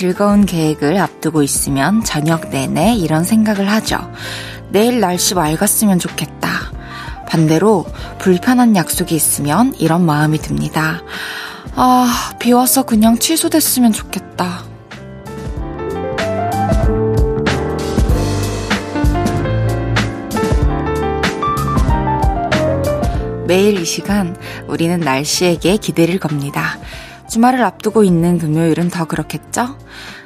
즐거운 계획을 앞두고 있으면 저녁 내내 이런 생각을 하죠. 내일 날씨 맑았으면 좋겠다. 반대로 불편한 약속이 있으면 이런 마음이 듭니다. 아, 비 와서 그냥 취소됐으면 좋겠다. 매일 이 시간 우리는 날씨에게 기대를 겁니다. 주말을 앞두고 있는 금요일은 더 그렇겠죠?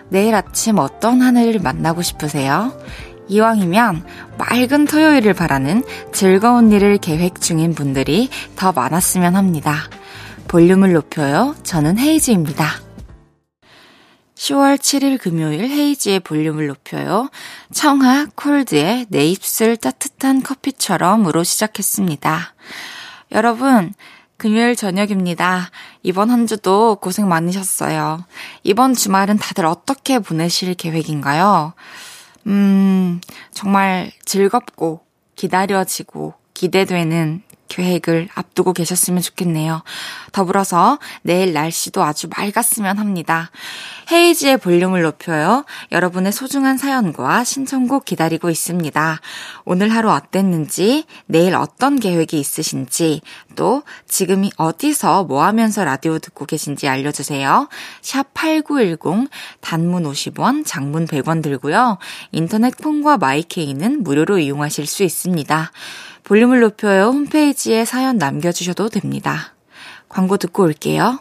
내일 아침 어떤 하늘을 만나고 싶으세요? 이왕이면 맑은 토요일을 바라는 즐거운 일을 계획 중인 분들이 더 많았으면 합니다. 볼륨을 높여요. 저는 헤이즈입니다. 10월 7일 금요일 헤이지의 볼륨을 높여요. 청하 콜드의 내 입술 따뜻한 커피처럼으로 시작했습니다. 여러분, 금요일 저녁입니다. 이번 한 주도 고생 많으셨어요. 이번 주말은 다들 어떻게 보내실 계획인가요? 음, 정말 즐겁고 기다려지고 기대되는 계획을 앞두고 계셨으면 좋겠네요. 더불어서 내일 날씨도 아주 맑았으면 합니다. 헤이지의 볼륨을 높여요. 여러분의 소중한 사연과 신청곡 기다리고 있습니다. 오늘 하루 어땠는지, 내일 어떤 계획이 있으신지, 또 지금이 어디서 뭐 하면서 라디오 듣고 계신지 알려주세요. 샵 8910, 단문 50원, 장문 100원 들고요. 인터넷 폰과 마이케이는 무료로 이용하실 수 있습니다. 볼륨을 높여요 홈페이지에 사연 남겨주셔도 됩니다. 광고 듣고 올게요.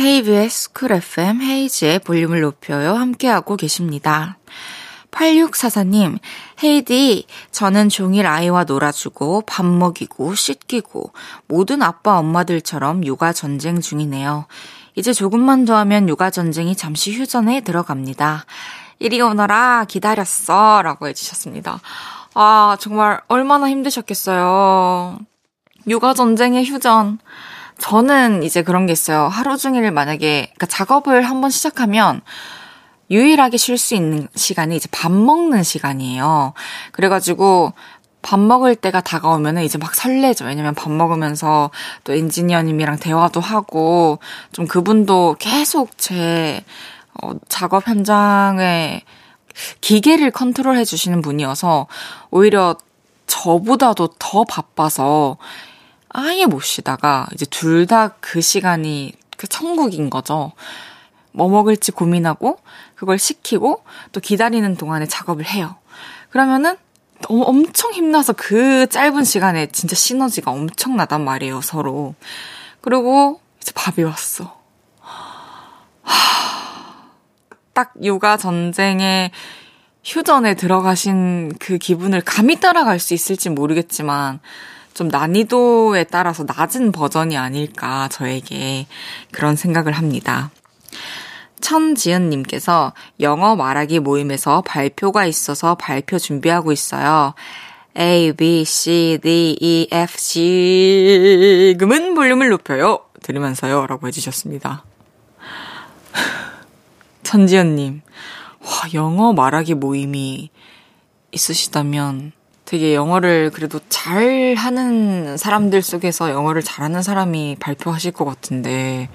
KBS 쿨 FM 헤이즈의 볼륨을 높여요. 함께하고 계십니다. 8644님, 헤이디, 저는 종일 아이와 놀아주고, 밥 먹이고, 씻기고, 모든 아빠 엄마들처럼 육아 전쟁 중이네요. 이제 조금만 더 하면 육아 전쟁이 잠시 휴전에 들어갑니다. 이리 오너라, 기다렸어. 라고 해주셨습니다. 아, 정말 얼마나 힘드셨겠어요. 육아 전쟁의 휴전. 저는 이제 그런 게 있어요. 하루 종일 만약에, 그러니까 작업을 한번 시작하면, 유일하게 쉴 수 있는 시간이 이제 밥 먹는 시간이에요. 그래가지고, 밥 먹을 때가 다가오면은 이제 막 설레죠. 왜냐면 밥 먹으면서 또 엔지니어님이랑 대화도 하고, 좀 그분도 계속 제, 어, 작업 현장에 기계를 컨트롤 해주시는 분이어서, 오히려 저보다도 더 바빠서, 아예 못 쉬다가 이제 둘 다 그 시간이 그 천국인 거죠. 뭐 먹을지 고민하고 그걸 시키고 또 기다리는 동안에 작업을 해요. 그러면은 너무 엄청 힘나서 그 짧은 시간에 진짜 시너지가 엄청나단 말이에요, 서로. 그리고 이제 밥이 왔어. 딱 육아 전쟁에 휴전에 들어가신 그 기분을 감히 따라갈 수 있을지 모르겠지만 좀 난이도에 따라서 낮은 버전이 아닐까 저에게 그런 생각을 합니다. 천지은님께서 영어 말하기 모임에서 발표가 있어서 발표 준비하고 있어요. A, B, C, D, E, F, G. 금은 볼륨을 높여요. 들으면서요. 라고 해주셨습니다. 천지연님, 와, 영어 말하기 모임이 있으시다면 되게 영어를 그래도 잘 하는 사람들 속에서 영어를 잘하는 사람이 발표하실 것 같은데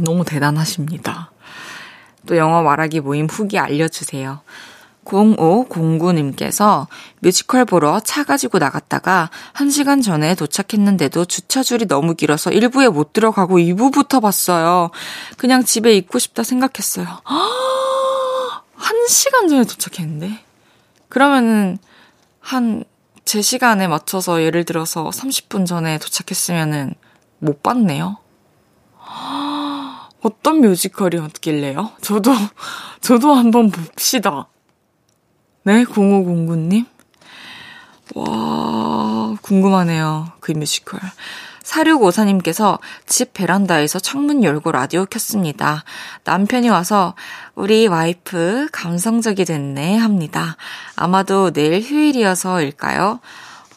너무 대단하십니다. 또 영어 말하기 모임 후기 알려주세요. 0509님께서 뮤지컬 보러 차 가지고 나갔다가 1시간 전에 도착했는데도 주차줄이 너무 길어서 1부에 못 들어가고 2부부터 봤어요. 그냥 집에 있고 싶다 생각했어요. 1시간 전에 도착했는데? 그러면은 한, 제 시간에 맞춰서 예를 들어서 30분 전에 도착했으면은 못 봤네요. 어떤 뮤지컬이었길래요? 저도, 저도 한번 봅시다. 네, 0509님? 와, 궁금하네요. 그 뮤지컬. 4654님께서 집 베란다에서 창문 열고 라디오 켰습니다. 남편이 와서 우리 와이프 감성적이 됐네 합니다. 아마도 내일 휴일이어서일까요?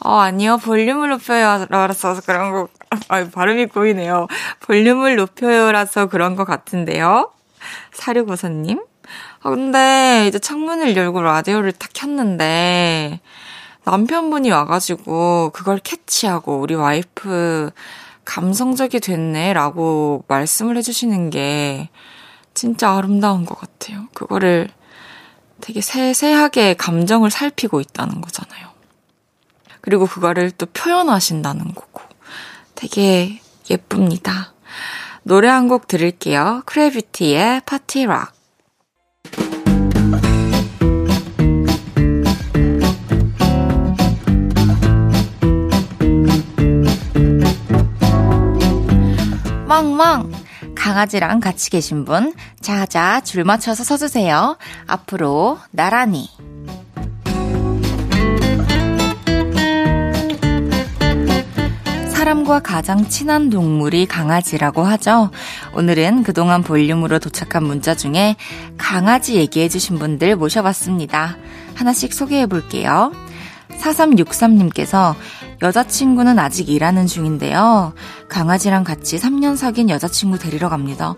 어, 아니요. 볼륨을 높여요라서 그런 거, 아, 발음이 꼬이네요. 볼륨을 높여요라서 그런 것 같은데요. 4654님? 아, 근데 이제 창문을 열고 라디오를 딱 켰는데, 남편분이 와가지고 그걸 캐치하고 우리 와이프 감성적이 됐네 라고 말씀을 해주시는 게 진짜 아름다운 것 같아요. 그거를 되게 세세하게 감정을 살피고 있다는 거잖아요. 그리고 그거를 또 표현하신다는 거고 되게 예쁩니다. 노래 한 곡 들을게요. 크래비티의 파티락. 멍멍! 강아지랑 같이 계신 분, 자자 줄 맞춰서 서주세요. 앞으로 나란히. 사람과 가장 친한 동물이 강아지라고 하죠. 오늘은 그동안 볼륨으로 도착한 문자 중에 강아지 얘기해주신 분들 모셔봤습니다. 하나씩 소개해 볼게요. 4363님께서 여자친구는 아직 일하는 중인데요. 강아지랑 같이 3년 사귄 여자친구 데리러 갑니다.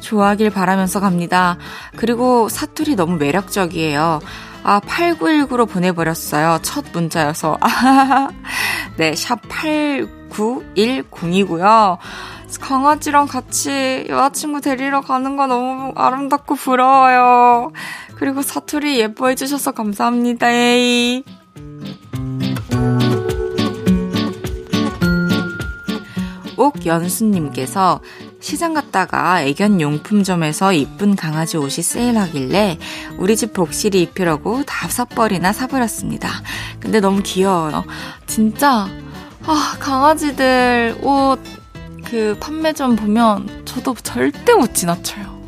좋아하길 바라면서 갑니다. 그리고 사투리 너무 매력적이에요. 아, 8919로 보내버렸어요. 첫 문자여서. 네, 샵 8910이고요. 강아지랑 같이 여자친구 데리러 가는 거 너무 아름답고 부러워요. 그리고 사투리 예뻐해주셔서 감사합니다. 에이. 옥연수님께서 시장 갔다가 애견 용품점에서 이쁜 강아지 옷이 세일하길래 우리 집 복실이 입히려고 다섯 벌이나 사버렸습니다. 근데 너무 귀여워요. 진짜, 아, 강아지들 옷 그 판매점 보면 저도 절대 못 지나쳐요.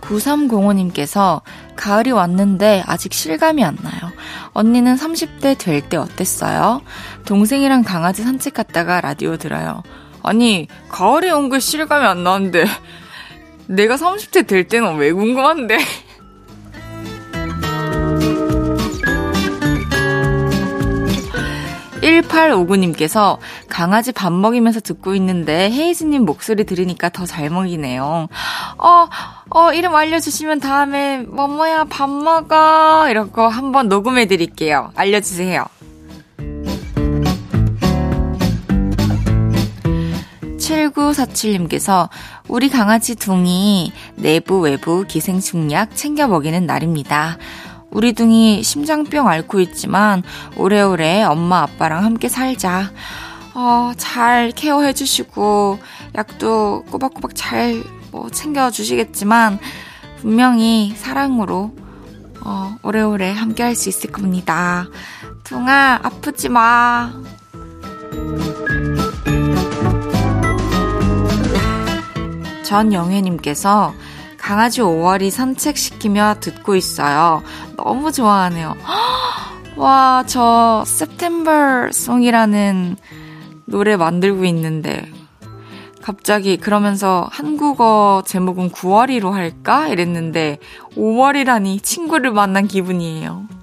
9305님께서 가을이 왔는데 아직 실감이 안 나요. 언니는 30대 될 때 어땠어요? 동생이랑 강아지 산책 갔다가 라디오 들어요. 아니, 가을이 온 게 실감이 안 나는데, 내가 30대 될 때는 왜 궁금한데? 1859님께서 강아지 밥 먹이면서 듣고 있는데 헤이즈님 목소리 들으니까 더 잘 먹이네요. 어, 어, 이름 알려주시면 다음에 뭐뭐야 밥 먹어 거 한번 녹음해 드릴게요. 알려주세요. 7947님께서 우리 강아지 둥이 내부 외부 기생충약 챙겨 먹이는 날입니다. 우리 둥이 심장병 앓고 있지만 오래오래 엄마 아빠랑 함께 살자. 어, 잘 케어해 주시고 약도 꼬박꼬박 잘 뭐 챙겨 주시겠지만 분명히 사랑으로 어, 오래오래 함께 할 수 있을 겁니다. 둥아 아프지 마. 전영애님께서 강아지 5월이 산책시키며 듣고 있어요. 너무 좋아하네요. 와, 저 September Song이라는 노래 만들고 있는데 갑자기 그러면서 한국어 제목은 9월이로 할까? 이랬는데 5월이라니 친구를 만난 기분이에요.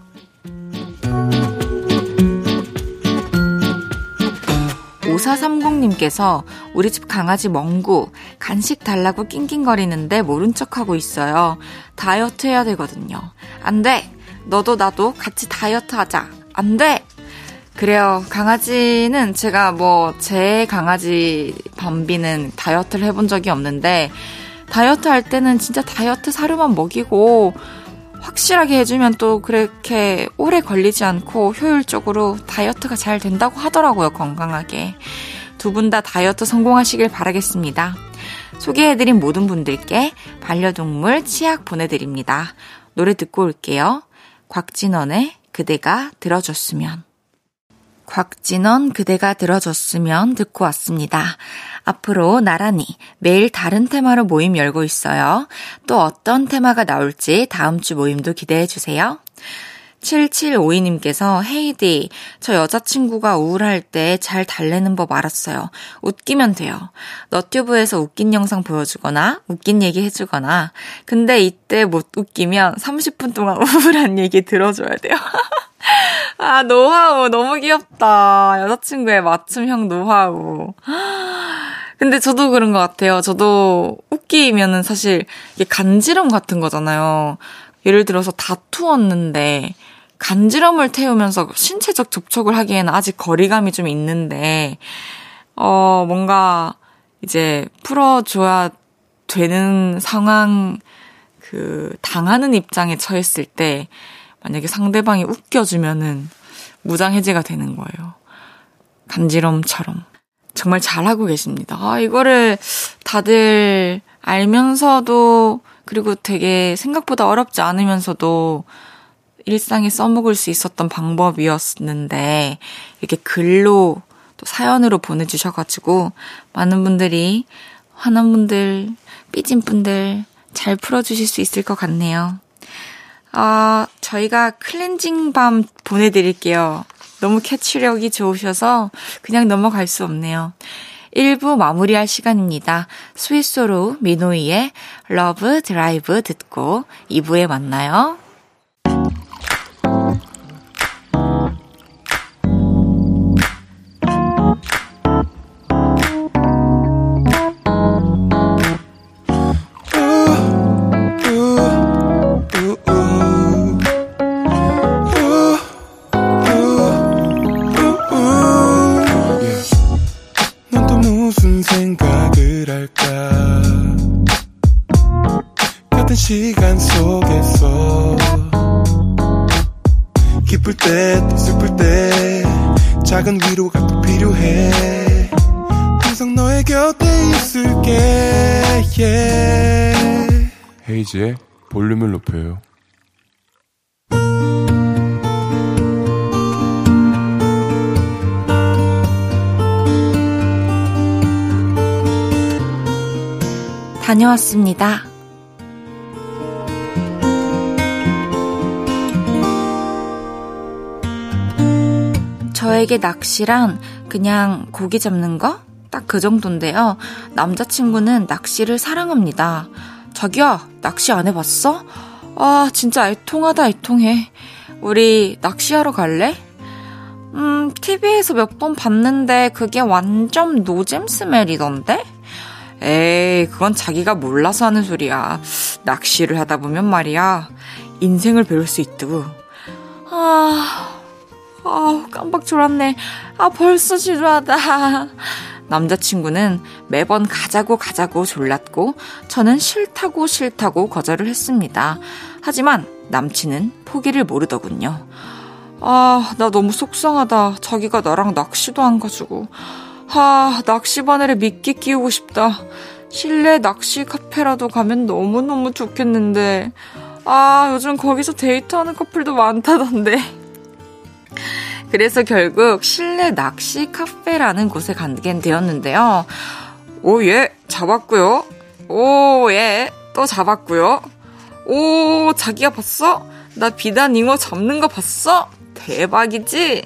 5430님께서 우리 집 강아지 멍구 간식 달라고 낑낑거리는데 모른 척하고 있어요. 다이어트 해야 되거든요. 안 돼! 너도 나도 같이 다이어트 하자. 안 돼! 그래요. 강아지는 제가 뭐 제 강아지 밤비는 다이어트를 해본 적이 없는데 다이어트 할 때는 진짜 다이어트 사료만 먹이고 확실하게 해주면 또 그렇게 오래 걸리지 않고 효율적으로 다이어트가 잘 된다고 하더라고요, 건강하게. 두 분 다 다이어트 성공하시길 바라겠습니다. 소개해드린 모든 분들께 반려동물 치약 보내드립니다. 노래 듣고 올게요. 곽진원의 그대가 들어줬으면. 곽진원 그대가 들어줬으면 듣고 왔습니다. 앞으로 나란히 매일 다른 테마로 모임 열고 있어요. 또 어떤 테마가 나올지 다음 주 모임도 기대해 주세요. 7752님께서 헤이디, 저 여자친구가 우울할 때 잘 달래는 법 알았어요. 웃기면 돼요. 너튜브에서 웃긴 영상 보여주거나, 웃긴 얘기 해주거나, 근데 이때 못 웃기면 30분 동안 우울한 얘기 들어줘야 돼요. 아, 노하우 너무 귀엽다. 여자친구의 맞춤형 노하우. 근데 저도 그런 것 같아요. 저도 웃기면은 사실 이게 간지럼 같은 거잖아요. 예를 들어서 다투었는데 간지럼을 태우면서 신체적 접촉을 하기에는 아직 거리감이 좀 있는데, 어, 뭔가 이제 풀어줘야 되는 상황, 그, 당하는 입장에 처했을 때, 만약에 상대방이 웃겨주면은 무장해제가 되는 거예요. 간지럼처럼. 정말 잘하고 계십니다. 아, 이거를 다들 알면서도, 그리고 되게 생각보다 어렵지 않으면서도 일상에 써먹을 수 있었던 방법이었는데, 이렇게 글로 또 사연으로 보내주셔가지고, 많은 분들이, 화난 분들, 삐진 분들, 잘 풀어주실 수 있을 것 같네요. 아, 저희가 cleansing balm 보내드릴게요. 너무 캐치력이 좋으셔서 그냥 넘어갈 수 없네요. 1부 마무리할 시간입니다. 스위스로 미노이의 Love Drive 듣고 2부에 만나요. 헤이지의 볼륨을 높여요. 다녀왔습니다. 저에게 낚시란 그냥 고기 잡는 거? 딱 그 정도인데요. 남자친구는 낚시를 사랑합니다. 자기야, 낚시 안 해봤어? 아, 진짜 애통하다, 애통해. 우리 낚시하러 갈래? 음, TV에서 몇 번 봤는데 그게 완전 노잼 스멜이던데? 에이, 그건 자기가 몰라서 하는 소리야. 낚시를 하다 보면 말이야. 인생을 배울 수 있다고. 아, 아, 깜빡 졸았네. 아, 벌써 지루하다. 남자친구는 매번 가자고 가자고 졸랐고 저는 싫다고 싫다고 거절을 했습니다. 하지만 남친은 포기를 모르더군요. 아, 나 너무 속상하다. 자기가 나랑 낚시도 안 가지고. 아, 낚시 바늘에 미끼 끼우고 싶다. 실내 낚시 카페라도 가면 너무너무 좋겠는데. 아, 요즘 거기서 데이트하는 커플도 많다던데. 그래서 결국 실내 낚시 카페라는 곳에 가게 되었는데요. 오, 예, 잡았고요. 오, 예, 또 잡았고요. 오, 자기가 봤어? 나 비단 잉어 잡는 거 봤어? 대박이지?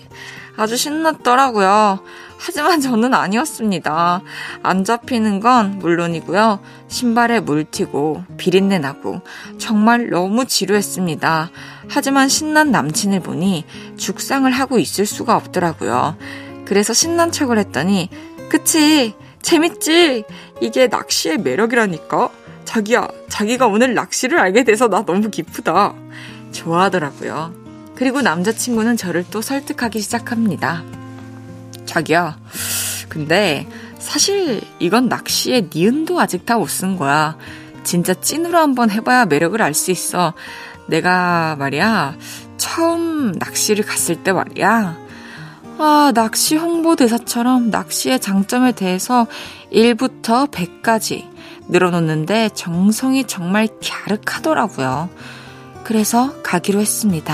아주 신났더라고요. 하지만 저는 아니었습니다. 안 잡히는 건 물론이고요. 신발에 물 튀고 비린내 나고 정말 너무 지루했습니다. 하지만 신난 남친을 보니 죽상을 하고 있을 수가 없더라고요. 그래서 신난 척을 했더니 그치 재밌지 이게 낚시의 매력이라니까 자기야 자기가 오늘 낚시를 알게 돼서 나 너무 기쁘다 좋아하더라고요. 그리고 남자친구는 저를 또 설득하기 시작합니다. 자기야, 근데 사실 이건 낚시의 니은도 아직 다 못 쓴 거야. 진짜 찐으로 한번 해봐야 매력을 알 수 있어. 내가 말이야, 처음 낚시를 갔을 때 말이야. 아, 낚시 홍보대사처럼 낚시의 장점에 대해서 1부터 100까지 늘어놓는데 정성이 정말 갸륵하더라고요. 그래서 가기로 했습니다.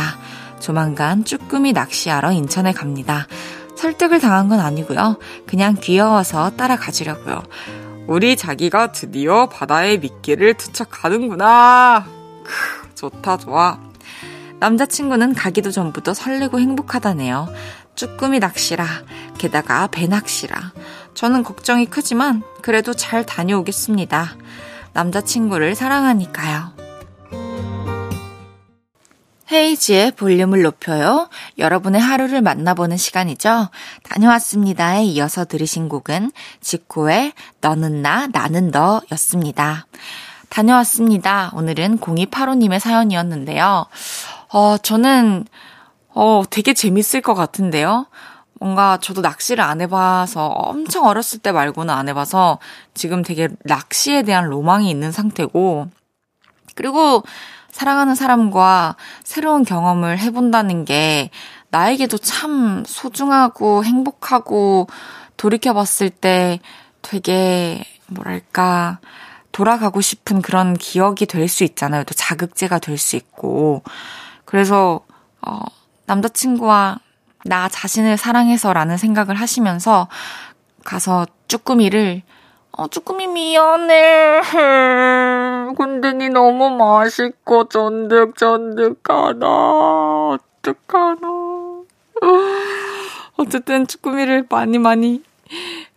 조만간 쭈꾸미 낚시하러 인천에 갑니다. 설득을 당한 건 아니고요. 그냥 귀여워서 따라가주려고요. 우리 자기가 드디어 바다에 미끼를 투척하는구나. 크, 좋다, 좋아. 남자친구는 가기도 전부터 설레고 행복하다네요. 쭈꾸미 낚시라, 게다가 배 낚시라. 저는 걱정이 크지만 그래도 잘 다녀오겠습니다. 남자친구를 사랑하니까요. 헤이지의 볼륨을 높여요. 여러분의 하루를 만나보는 시간이죠. 다녀왔습니다에 이어서 들으신 곡은 지코의 너는 나, 나는 너 였습니다. 다녀왔습니다. 오늘은 0285님의 사연이었는데요. 어, 저는, 어, 되게 재밌을 것 같은데요. 뭔가 저도 낚시를 안 해봐서 엄청 어렸을 때 말고는 안 해봐서 지금 되게 낚시에 대한 로망이 있는 상태고, 그리고 사랑하는 사람과 새로운 경험을 해본다는 게 나에게도 참 소중하고 행복하고 돌이켜봤을 때 되게 뭐랄까 돌아가고 싶은 그런 기억이 될 수 있잖아요. 또 자극제가 될 수 있고. 그래서, 어, 남자친구와 나 자신을 사랑해서라는 생각을 하시면서 가서 쭈꾸미를 어, 쭈꾸미 미안해. 니 너무 맛있고 쫀득쫀득하다. 어떡하나. 어쨌든 쭈꾸미를 많이 많이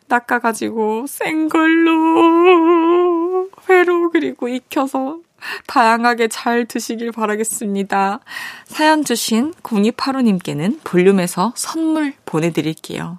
낚아가지고 생걸로 회로 그리고 익혀서 다양하게 잘 드시길 바라겠습니다. 사연 주신 0285님께는 볼륨에서 선물 보내드릴게요.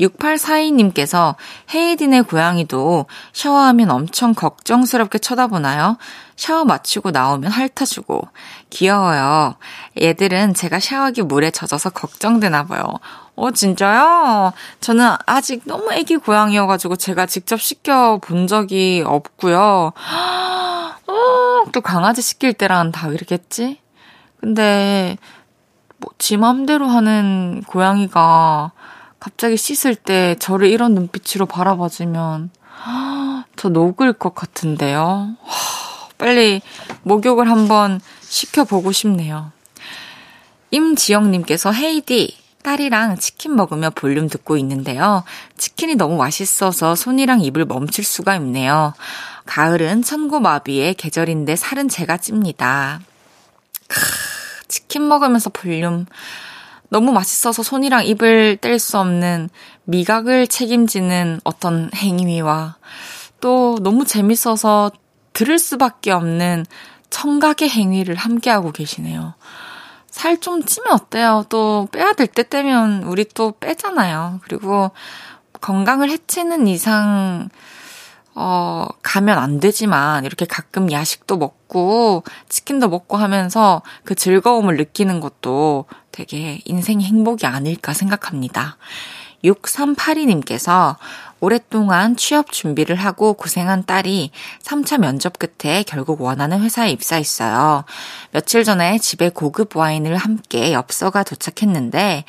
6842님께서 헤이딘의 고양이도 샤워하면 엄청 걱정스럽게 쳐다보나요? 샤워 마치고 나오면 핥아주고. 귀여워요. 얘들은 제가 샤워기 물에 젖어서 걱정되나 봐요. 어, 진짜요? 저는 아직 너무 애기 고양이여가지고 제가 직접 씻겨본 적이 없고요. 어, 또 강아지 씻길 때랑 다이렇겠지 근데, 뭐, 지 맘대로 하는 고양이가 갑자기 씻을 때 저를 이런 눈빛으로 바라봐주면 저 녹을 것 같은데요. 빨리 목욕을 한번 시켜보고 싶네요. 임지영님께서 헤이디 딸이랑 치킨 먹으며 볼륨 듣고 있는데요. 치킨이 너무 맛있어서 손이랑 입을 멈출 수가 없네요. 가을은 천고마비의 계절인데 살은 제가 찝니다. 크, 치킨 먹으면서 볼륨 너무 맛있어서 손이랑 입을 뗄 수 없는 미각을 책임지는 어떤 행위와 또 너무 재밌어서 들을 수밖에 없는 청각의 행위를 함께하고 계시네요. 살 좀 찌면 어때요? 또 빼야 될 때 떼면 우리 또 빼잖아요. 그리고 건강을 해치는 이상 어, 가면 안 되지만 이렇게 가끔 야식도 먹고 치킨도 먹고 하면서 그 즐거움을 느끼는 것도 되게 인생의 행복이 아닐까 생각합니다. 6382님께서 오랫동안 취업 준비를 하고 고생한 딸이 3차 면접 끝에 결국 원하는 회사에 입사했어요. 며칠 전에 집에 고급 와인을 함께 엽서가 도착했는데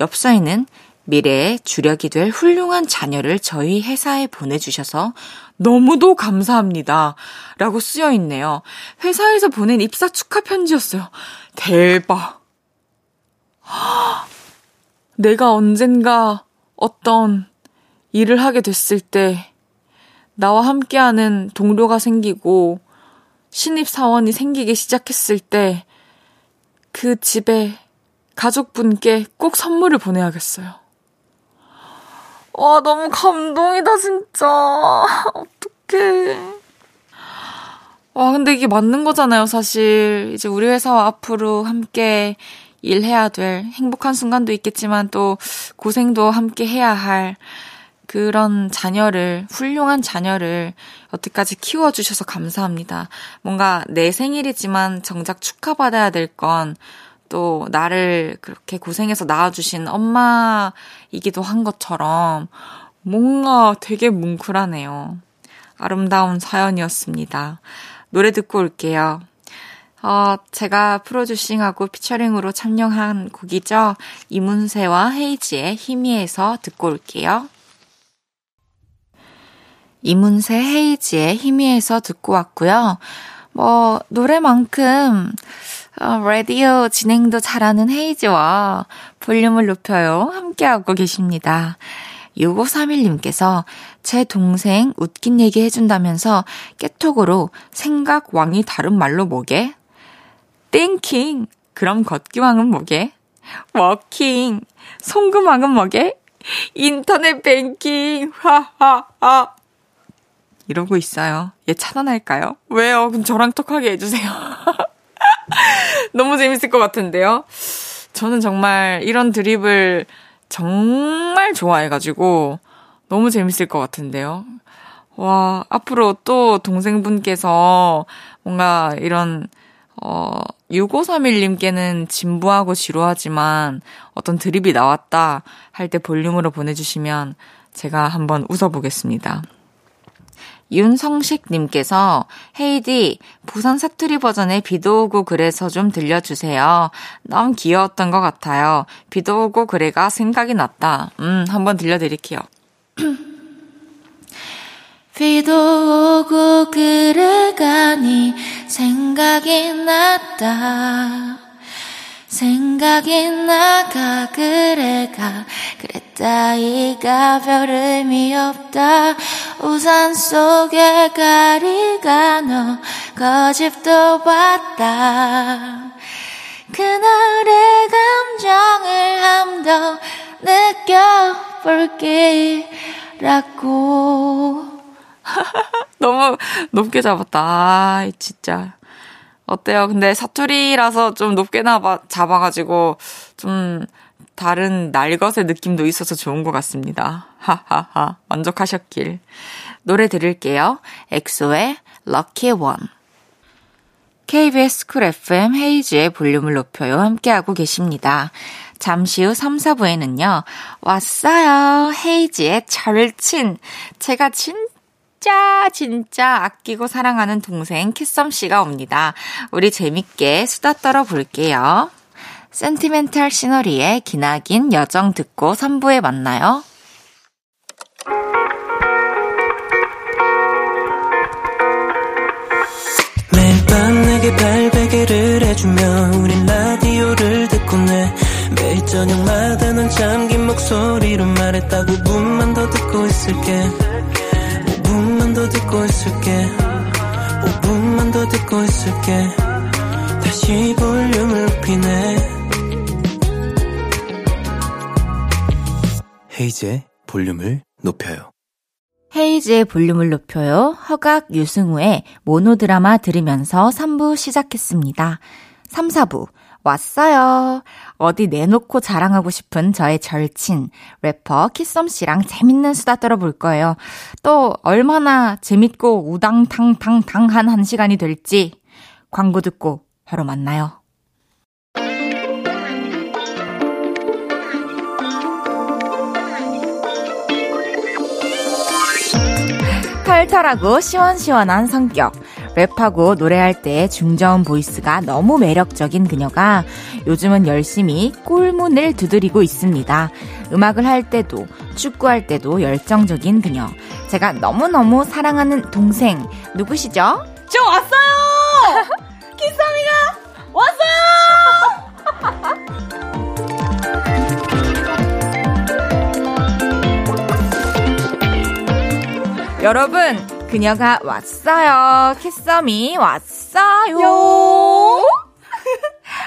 엽서에는 미래의 주력이 될 훌륭한 자녀를 저희 회사에 보내주셔서 너무도 감사합니다. 라고 쓰여 있네요. 회사에서 보낸 입사 축하 편지였어요. 대박. 내가 언젠가 어떤 일을 하게 됐을 때 나와 함께하는 동료가 생기고 신입사원이 생기기 시작했을 때 그 집에 가족분께 꼭 선물을 보내야겠어요. 와, 너무 감동이다, 진짜. 어떡해. 와, 근데 이게 맞는 거잖아요, 사실. 이제 우리 회사와 앞으로 함께 일해야 될 행복한 순간도 있겠지만 또 고생도 함께 해야 할 그런 자녀를, 훌륭한 자녀를 여태까지 키워주셔서 감사합니다. 뭔가 내 생일이지만 정작 축하받아야 될 건 또 나를 그렇게 고생해서 낳아주신 엄마이기도 한 것처럼 뭔가 되게 뭉클하네요. 아름다운 사연이었습니다. 노래 듣고 올게요. 어, 제가 프로듀싱하고 피처링으로 참여한 곡이죠. 이문세와 헤이지의 희미해서 듣고 올게요. 이문세 헤이지의 희미해서 듣고 왔고요. 뭐, 노래만큼, 어, 라디오 진행도 잘하는 헤이지와 볼륨을 높여요. 함께하고 계십니다. 6531님께서 제 동생 웃긴 얘기 해준다면서 깨톡으로 생각 왕이 다른 말로 뭐게? Thinking. 그럼 걷기왕은 뭐게? Walking. 송금왕은 뭐게? 인터넷 뱅킹. 하하하. 이러고 있어요. 얘 차단할까요? 왜요? 그럼 저랑 톡하게 해주세요. 너무 재밌을 것 같은데요? 저는 정말 이런 드립을 정말 좋아해가지고 너무 재밌을 것 같은데요? 와, 앞으로 또 동생분께서 뭔가 이런, 어, 6531님께는 진부하고 지루하지만 어떤 드립이 나왔다 할 때 볼륨으로 보내주시면 제가 한번 웃어보겠습니다. 윤성식님께서 헤이디 부산 사투리 버전의 비도 오고 그래서 좀 들려주세요. 너무 귀여웠던 것 같아요. 비도 오고 그래가 생각이 났다. 음, 한번 들려드릴게요. 비도 오고 그래가니 생각이 났다. 생각이 나가 그래가 그랬다 이가 별 의미 없다. 우산 속에 가리가 너 거집도 봤다. 그날의 감정을 함더 느껴볼게라고 너무 높게 잡았다 아 진짜 어때요? 근데 사투리라서 좀 높게 잡아가지고 좀 다른 날것의 느낌도 있어서 좋은 것 같습니다. 하하하. 만족하셨길. 노래 들을게요. 엑소의 Lucky One. KBS 쿨 FM 헤이즈의 볼륨을 높여요. 함께하고 계십니다. 잠시 후 3, 4부에는요, 왔어요. 헤이즈의 절친. 제가 진 진짜 진짜 아끼고 사랑하는 동생 키썸 씨가 옵니다. 우리 재밌게 수다 떨어 볼게요. 센티멘탈 시너리의 기나긴 여정 듣고 3부에 만나요. 매일 밤 내게 발베개를 해주며 우린 라디오를 듣고 내 매일 저녁마다 넌 잠긴 목소리로 말했다 5분만 더 듣고 있을게 5분만 더 듣고 있을게. 5분만 더 듣고 있을게. 다시 볼륨을 높이네. 헤이즈의 볼륨을 높여요. 헤이즈의 볼륨을 높여요. 허각 유승우의 모노드라마 들으면서 3부 시작했습니다. 3, 4부 왔어요. 어디 내놓고 자랑하고 싶은 저의 절친, 래퍼 키썸 씨랑 재밌는 수다 떨어볼 거예요. 또 얼마나 재밌고 우당탕탕탕한 한 시간이 될지 광고 듣고 바로 만나요. 털털하고 시원시원한 성격. 랩하고 노래할 때 중저음 보이스가 너무 매력적인 그녀가 요즘은 열심히 꿀문을 두드리고 있습니다. 음악을 할 때도, 축구할 때도 열정적인 그녀. 제가 너무너무 사랑하는 동생. 누구시죠? 저 왔어요! 키썸이가 왔어요! 여러분, 그녀가 왔어요. 키썸이 왔어요.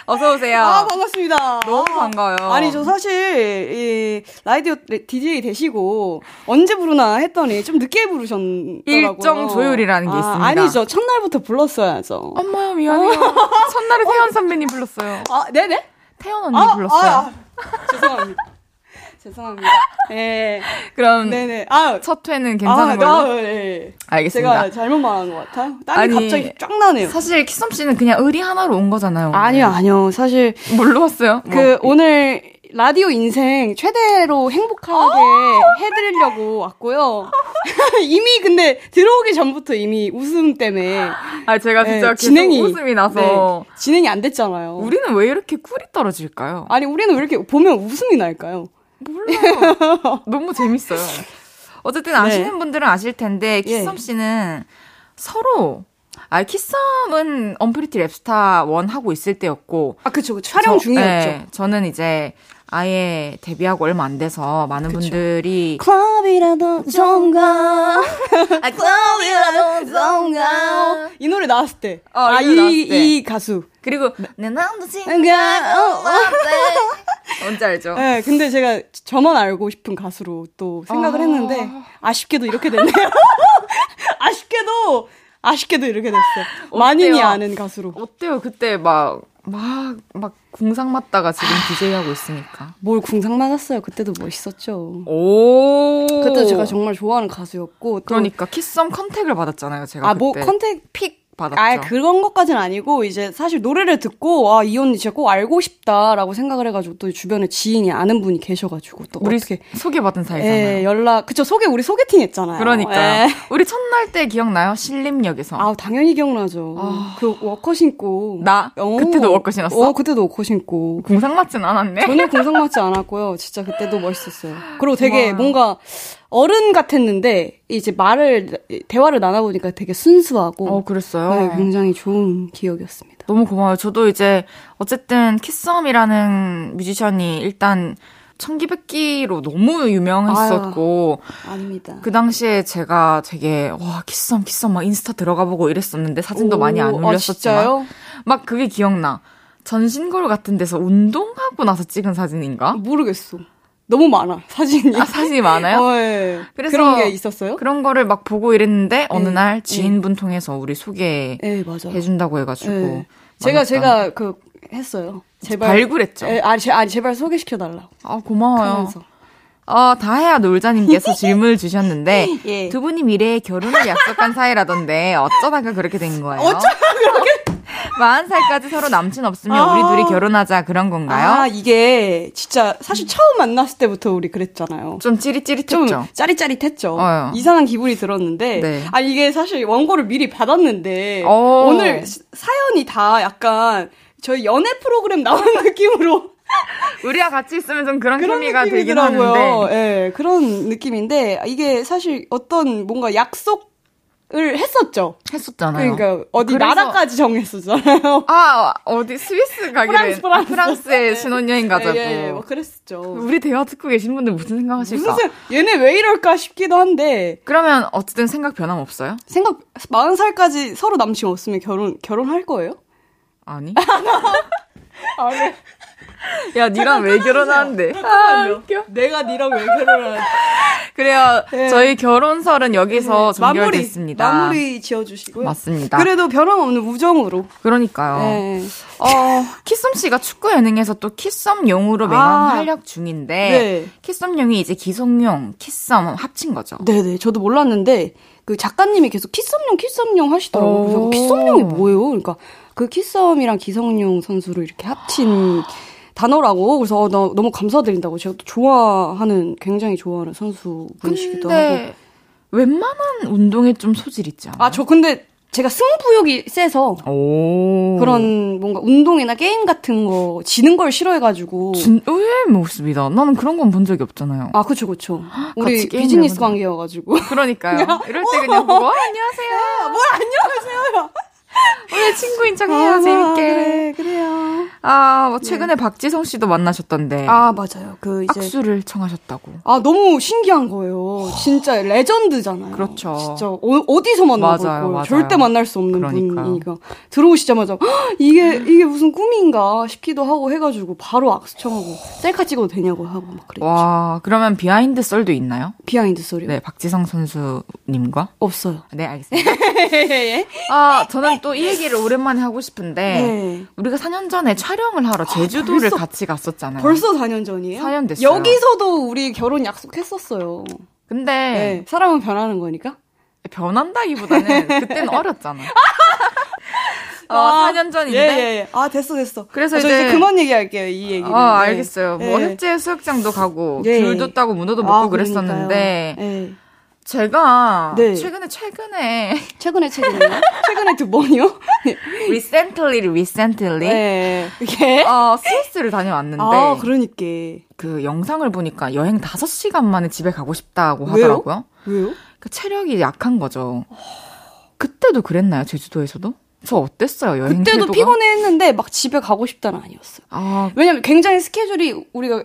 어서 오세요. 아 반갑습니다. 너무 반가워요. 아니 저 사실 이 라디오 DJ 되시고 언제 부르나 했더니 좀 늦게 부르셨더라고요. 일정 조율이라는 게 아, 있습니다. 아니죠. 첫날부터 불렀어야죠. 엄마야 미안해요. 첫날에 태연 선배님 불렀어요. 아 네네. 태연 언니 아, 불렀어요. 아, 죄송합니다. 죄송합니다. 네. 그럼 네네. 아, 첫 회는 괜찮은 아, 걸로. 아, 네. 알겠습니다. 제가 잘못 말한 것 같아요. 땀이 아니, 갑자기 쫙 나네요. 사실 키썸 씨는 그냥 의리 하나로 온 거잖아요. 아니요, 아니요. 사실 뭘로 왔어요? 그 뭐, 오늘 라디오 인생 최대로 행복하게 해드리려고 왔고요. 이미 근데 들어오기 전부터 이미 웃음 때문에 아 제가 진짜 네, 진행이 웃음이 나서 네, 진행이 안 됐잖아요. 우리는 왜 이렇게 꿀이 떨어질까요? 아니 우리는 왜 이렇게 보면 웃음이 날까요? 몰라요. 너무 재밌어요. 어쨌든 아시는 네. 분들은 아실 텐데 예. 키썸 씨는 서로 아 키썸은 언프리티 랩스타 one 하고 있을 때였고 아 그쵸, 그 촬영 저- 중이었죠. 네, 저는 이제 아예 데뷔하고 얼마 안 돼서 많은 분들이 클럽이라도 좀가 아, 클럽이라도 좀가 이 노래 나왔을 때. 어, 이 노래 아, 이, 가수. 그리고 내 남도 친구 뭔가, 어, 어. 뭔지 알죠? 네, 근데 제가 저만 알고 싶은 가수로 또 생각을 아. 했는데, 아쉽게도 이렇게 됐네요. 아쉽게도, 아쉽게도 이렇게 됐어요. 만인이 아는 가수로. 어때요? 그때 막 막, 막, 궁상 맞다가 지금 DJ 하고 있으니까. 뭘 궁상 맞았어요. 그때도 멋있었죠. 오. 그때 제가 정말 좋아하는 가수였고. 또 그러니까 키썸 contact을 받았잖아요, 제가. 아, 뭐 그때. contact pick 받았죠. 아, 그런 것까지는 아니고, 이제 사실 노래를 듣고, 아, 이 언니 진짜 꼭 알고 싶다라고 생각을 해 가지고, 또 주변에 지인이 아는 분이 계셔 가지고, 또 우리 어떻게. 소개받은 사이잖아요. 예, 연락, 그쵸, 소개, 우리 소개팅 했잖아요. 그러니까요. 예. 우리 첫날 때 기억나요? 신림역에서. 아, 당연히 기억나죠. 아. 그 워커 신고. 나? 그때도 워커 신었어? 어, 그때도 워커 신고. 궁상 맞진 않았네. 전혀 궁상 맞지 않았고요. 진짜 그때도 멋있었어요. 그리고 되게 고마워요. 뭔가 어른 같았는데 이제 말을 대화를 나눠보니까 되게 순수하고 어, 그랬어요. 네, 굉장히 좋은 기억이었습니다. 너무 고마워요. 저도 이제 어쨌든 키썸이라는 뮤지션이 일단 청기백기로 너무 유명했었고 아닙니다. 그 당시에 제가 되게 와 키썸 키썸 막 인스타 들어가 보고 이랬었는데 사진도 오, 많이 안 아, 올렸었지만 진짜요? 막 그게 기억나. 전신거울 같은 데서 운동하고 나서 찍은 사진인가? 모르겠어. 너무 많아 사진이. 아, 사진이 많아요? 어, 예. 그래서 그런 게 있었어요? 그런 거를 막 보고 이랬는데 어느 네. 날 지인분 통해서 우리 소개해 예. 준다고 해가지고 예. 제가. 제가 그 했어요. 제발 발굴했죠. 예, 아니, 제, 아니 제발 소개시켜 달라. 아 고마워요. 하면서. 어, 다혜야 놀자님께서 질문을 주셨는데 예. 두 분이 미래에 결혼을 약속한 사이라던데 어쩌다가 그렇게 된 거예요? 어쩌다가 그렇게 40살까지 서로 남친 없으면 아. 우리 둘이 결혼하자 그런 건가요? 아 이게 진짜 사실 처음 만났을 때부터 우리 그랬잖아요. 좀좀 찌릿찌릿했죠. 짜릿짜릿했죠. 어요. 이상한 기분이 들었는데, 네. 아 이게 사실 원고를 미리 받았는데 어. 오늘 시- 사연이 다 약간 저희 연애 프로그램 나오는 느낌으로 우리와 같이 있으면 좀 그런, 그런 케미가 되긴. 하는데 예, 그런 느낌인데 이게 사실 어떤 뭔가 약속 을 했었죠. 했었잖아요. 그러니까 어디 그래서- 나라까지 정했었잖아요. 아 어디 스위스 가기로 프랑스, 했- 프랑스. 아, 프랑스에 네. 신혼여행 가자고. 예, 예, 뭐 그랬었죠. 우리 대화 듣고 계신 분들 무슨 생각하실까? 무슨 얘네 왜 이럴까 싶기도 한데 그러면 어쨌든 생각 변함 없어요? 생각 40살까지 서로 남친 없으면 결혼 결혼할 거예요? 아니. 야, 니랑 왜 결혼하는데? 아, 웃겨. 내가 니랑 왜 결혼을 그래요. 네. 저희 결혼설은 여기서 종결됐습니다. 마무리 지어주시고요. 맞습니다. 그래도 변함 없는 우정으로. 그러니까요. 네. 어, 키썸 씨가 축구 예능에서 또 키썸 용으로 매년 아. 활약 중인데 네. 키썸 용이 이제 기성용, 키썸 합친 거죠. 네네. 저도 몰랐는데 그 작가님이 계속 키썸용 키썸용 하시더라고요. 그래서 오. 키썸용이 뭐예요? 그러니까 그 키썸이랑 기성용 선수를 이렇게 합친 단어라고 그래서 어, 나 너무 감사드린다고 제가 또 좋아하는 굉장히 좋아하는 선수분이시기도 하고 웬만한 운동에 좀 소질 있지 않아요? 아저 근데 제가 승부욕이 세서 오. 그런 뭔가 운동이나 게임 같은 거 지는 걸 싫어해가지고 진, 의외의 모습이다. 나는 그런 건 본 적이 없잖아요. 아 그쵸 그쵸 우리 비즈니스. 관계여가지고 그러니까요. 이럴 때 그냥 보고, 어, 안녕하세요. 뭘 안녕하세요 오늘 친구인 척 해요, 아, 재밌게. 그래 그래요 아, 뭐 최근에 박지성 씨도 만나셨던데. 아 맞아요 그 이제 악수를 청하셨다고. 아 너무 신기한 거예요 진짜 legend잖아요 그렇죠. 진짜 어디서 맞아요. 절대 만날 수 없는 그러니까요. 분이니까 들어오시자마자 "헉, 이게 이게 무슨 꿈인가 싶기도 하고 해 가지고 바로 악수 청하고 셀카 찍어도 되냐고 하고 막 그랬죠 와, 그러면 behind 썰도 있나요? behind 썰이 네, 박지성 선수님과. 없어요 네, 알겠습니다. 아, 저는 또이 얘기를 오랜만에 하고 싶은데, 네. 우리가 4년 전에 촬영을 하러 제주도를 벌써- 같이 갔었잖아요. 벌써 4년 전이에요? 4년 됐어요. 여기서도 우리 결혼 약속했었어요. 근데, 네. 사람은 변하는 거니까. 변한다기보다는 그때는 어렸잖아. 아, 4년 전인데. 예, 예, 예. 아, 됐어, 됐어. 그래서 아, 저 이제- 이제 그만 얘기할게요, 이 얘기는. 어, 알겠어요. 뭐 예. 흑제 수욕장도 가고 예. 귤도 따고 문어도 먹고 아, 그랬었는데 그러니까요. 예. 제가 네. 최근에 최근에 최근에 최근에요? 최근에 두 번이요? recently recently 네. 이게 어, 스위스를 다녀왔는데 아, 그러니까. 그 영상을 보니까 여행 5시간 만에 집에 가고 싶다고 왜요? 하더라고요. 왜요? 그 체력이 약한 거죠. 그때도 그랬나요? 제주도에서도? 저 어땠어요? 여행 그때도 태도가? 피곤했는데 막 집에 가고 싶다는 아니었어요. 아, 왜냐면 굉장히 스케줄이 우리가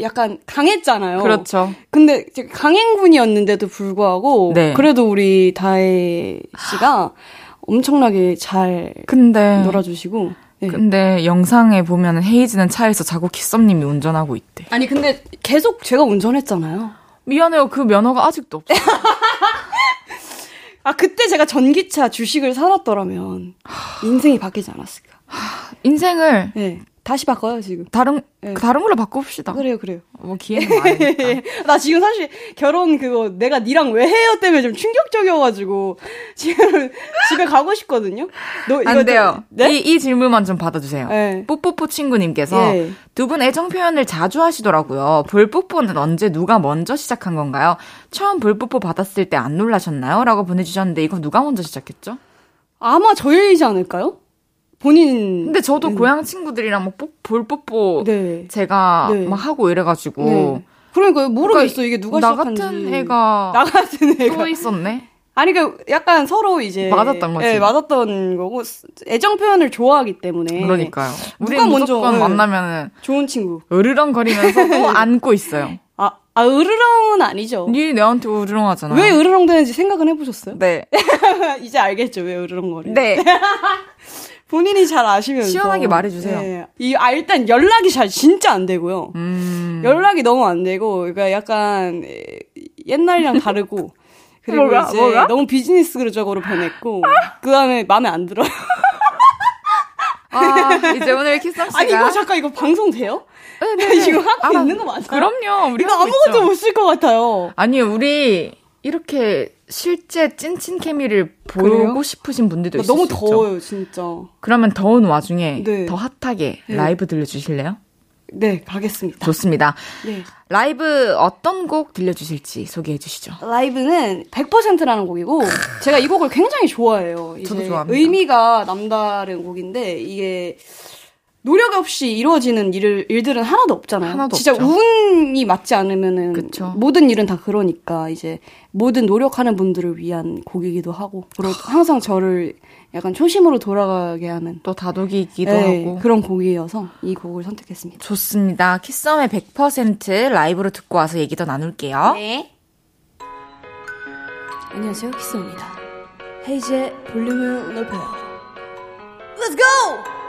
약간 강했잖아요. 그렇죠. 근데 강행군이었는데도 불구하고 네. 그래도 우리 다혜 씨가 엄청나게 잘 근데 놀아주시고. 네. 근데 영상에 보면 헤이즈는 차에서 자고 키썸님이 운전하고 있대. 아니 근데 계속 제가 운전했잖아요. 미안해요. 그 면허가 아직도 없어. 아 그때 제가 전기차 주식을 사놨더라면 인생이 바뀌지 않았을까. 인생을 네. 다시 바꿔요 지금. 다른 네. 그 다른 걸로 바꿔봅시다. 그래요 그래요. 뭐 기회는 많으니까. 나 지금 사실 결혼 그거 내가 니랑 왜 해요 때문에 좀 충격적이어가지고 지금 집에 가고 싶거든요. 너 안 돼요. 좀- 네? 이, 이 질문만 좀 받아주세요. 네. 뽀뽀뽀 친구님께서 예. 두분 애정 표현을 자주 하시더라고요. 볼뽀뽀는 언제 누가 먼저 시작한 건가요? 처음 볼뽀뽀 받았을 때 안 놀라셨나요? 라고 보내주셨는데 이거 누가 먼저 시작했죠? 아마 저희이지 않을까요? 본인. 근데 저도 고향 친구들이랑 뭐 뽀- 볼 뽀뽀 네. 제가 네. 막 하고 이래가지고 네. 그러니까 모르겠어 이게 누가 나 시작한지. 같은 애가 나 같은 애가. 또 있었네. 아니 그 약간 서로 이제 맞았던 거지. 네, 맞았던 거고 애정 표현을 좋아하기 때문에. 그러니까요. 우리 네. 누가 먼저, 네. 만나면은 좋은 친구. 으르렁거리면서 또 안고 있어요. 아, 아 으르렁은 아니죠. 니 내한테 으르렁 하잖아. 왜 으르렁 되는지 생각은 해보셨어요? 네. 이제 알겠죠 왜 으르렁거리. 네. 본인이 잘 아시면서 시원하게 말해주세요. 네. 이 아, 일단 연락이 잘 진짜 안 되고요. 음. 연락이 너무 안 되고 그러니까 약간 에, 옛날이랑 다르고 그리고 뭐가? 이제 뭐가? 너무 비즈니스적으로 변했고 그 다음에 마음에 안 들어요. 아, 이제 오늘 키썸 씨가 아니 이거 잠깐 이거 방송 돼요? 이거 하고 알아. 있는 거 맞아요? 그럼요. 우리 이거 하고 아무것도. 못 쓸 것 같아요. 아니, 우리 이렇게 실제 찐친 케미를 보고 그래요? 싶으신 분들도 있을 너무 수 있죠. 더워요 진짜. 그러면 더운 와중에 네. 더 핫하게 네. 라이브 들려주실래요? 네 가겠습니다. 좋습니다. 네. 라이브 어떤 곡 들려주실지 소개해 주시죠. 라이브는 100%라는 곡이고 제가 이 곡을 굉장히 좋아해요. 이제 저도 좋아합니다. 의미가 남다른 곡인데 이게 노력 없이 이루어지는 일, 일들은 하나도 없잖아요. 하나도 진짜 없죠. 운이 맞지 않으면은 그쵸. 모든 일은 다 그러니까 이제 모든 노력하는 분들을 위한 곡이기도 하고 그리고 항상 저를 약간 초심으로 돌아가게 하는 또 다독이기도 네, 하고. 그런 곡이어서 이 곡을 선택했습니다. 좋습니다. 키썸의 100% 라이브로 듣고 와서 얘기 더 나눌게요. 네. 안녕하세요, 키스입니다. 헤이즈의 볼륨을 높여요. Let's go!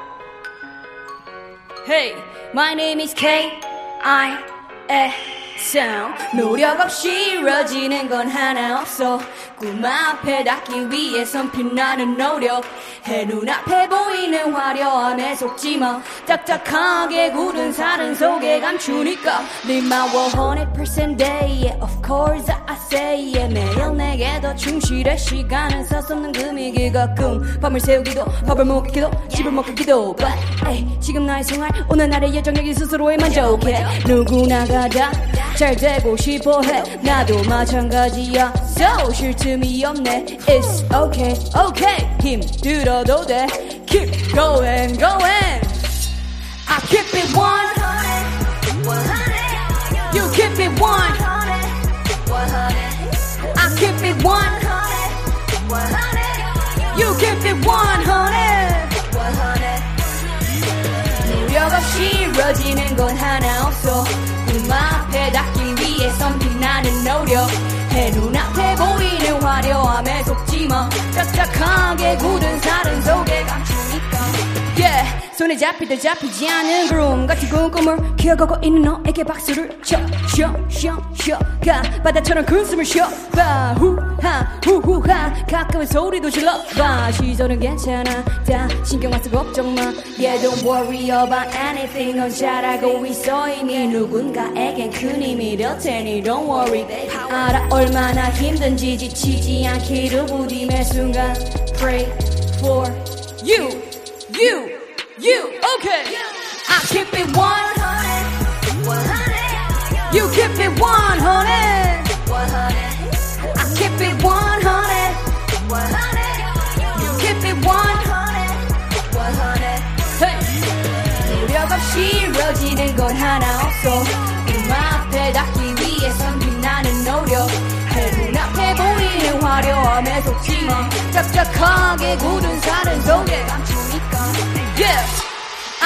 Hey, my name is K. I. S. 노력 없이 이루어지는 건 하나 없어. 꿈 앞에 닿기 위해선 빛나는 노력. 해 눈앞에 보이는 화려함에 속지 마. 딱딱하게 굳은 살은 속에 감추니까. 네 마워 100% day. Of course I say. Yeah. 매일 내게 더 충실해. 시간은 섰었는 금이기 가끔. 밤을 새우기도 밥을 먹기도 집을 먹기도. But ay, 지금 나의 생활 오늘 날의 예정력이 스스로에 만족해. 누구나가 다 잘 되고 싶어 해 나도 마찬가지야 So 쉴 틈이 없네 It's okay okay 힘들어도 돼 Keep going going I keep it one You keep it one I keep it one You keep it one 노력 없이 이루어지는 건 하나 딱딱하게 굳은 살은 속 손에 때 잡히지 않은 구름 같은 꿈꿈을 키워가고 있는 너에게 박수를 쳐, 쉬어, 쉬어, 쉬어. 가 바다처럼 큰 숨을 쉬어. 봐, 후하, 후후하. 가끔은 소리도 질러. 봐, 시절은 괜찮아. 다 신경 안 쓰고 걱정 마. Yeah, don't worry about anything. 넌잘 알고 있어. 이미 누군가에겐 큰 힘이 될 테니 don't worry. 알아, 얼마나 힘든지 지치지 않기를 부디 매 순간 pray for you. you, you, okay. I keep it 100, 100. You keep it 100, 100. I keep it 100, 100. You keep it 100, 100. Hey. 노력 없이 이루어지는 건 하나 없어 꿈 앞에 닿기 위해선 빛나는 노력 해문 앞에 보이는 화려함에 속지마 짝짝하게 굳은 산은 속에 Yeah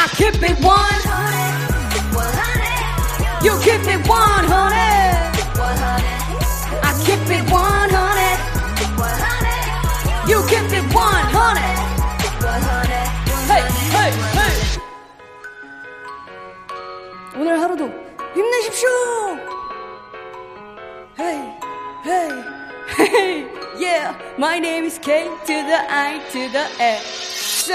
I keep it 100 You keep it 100 I keep it 100 You keep it 100 Hey, hey, hey. 오늘 하루도 힘내십시오. Hey, hey, hey, yeah. My name is K to the I to the S.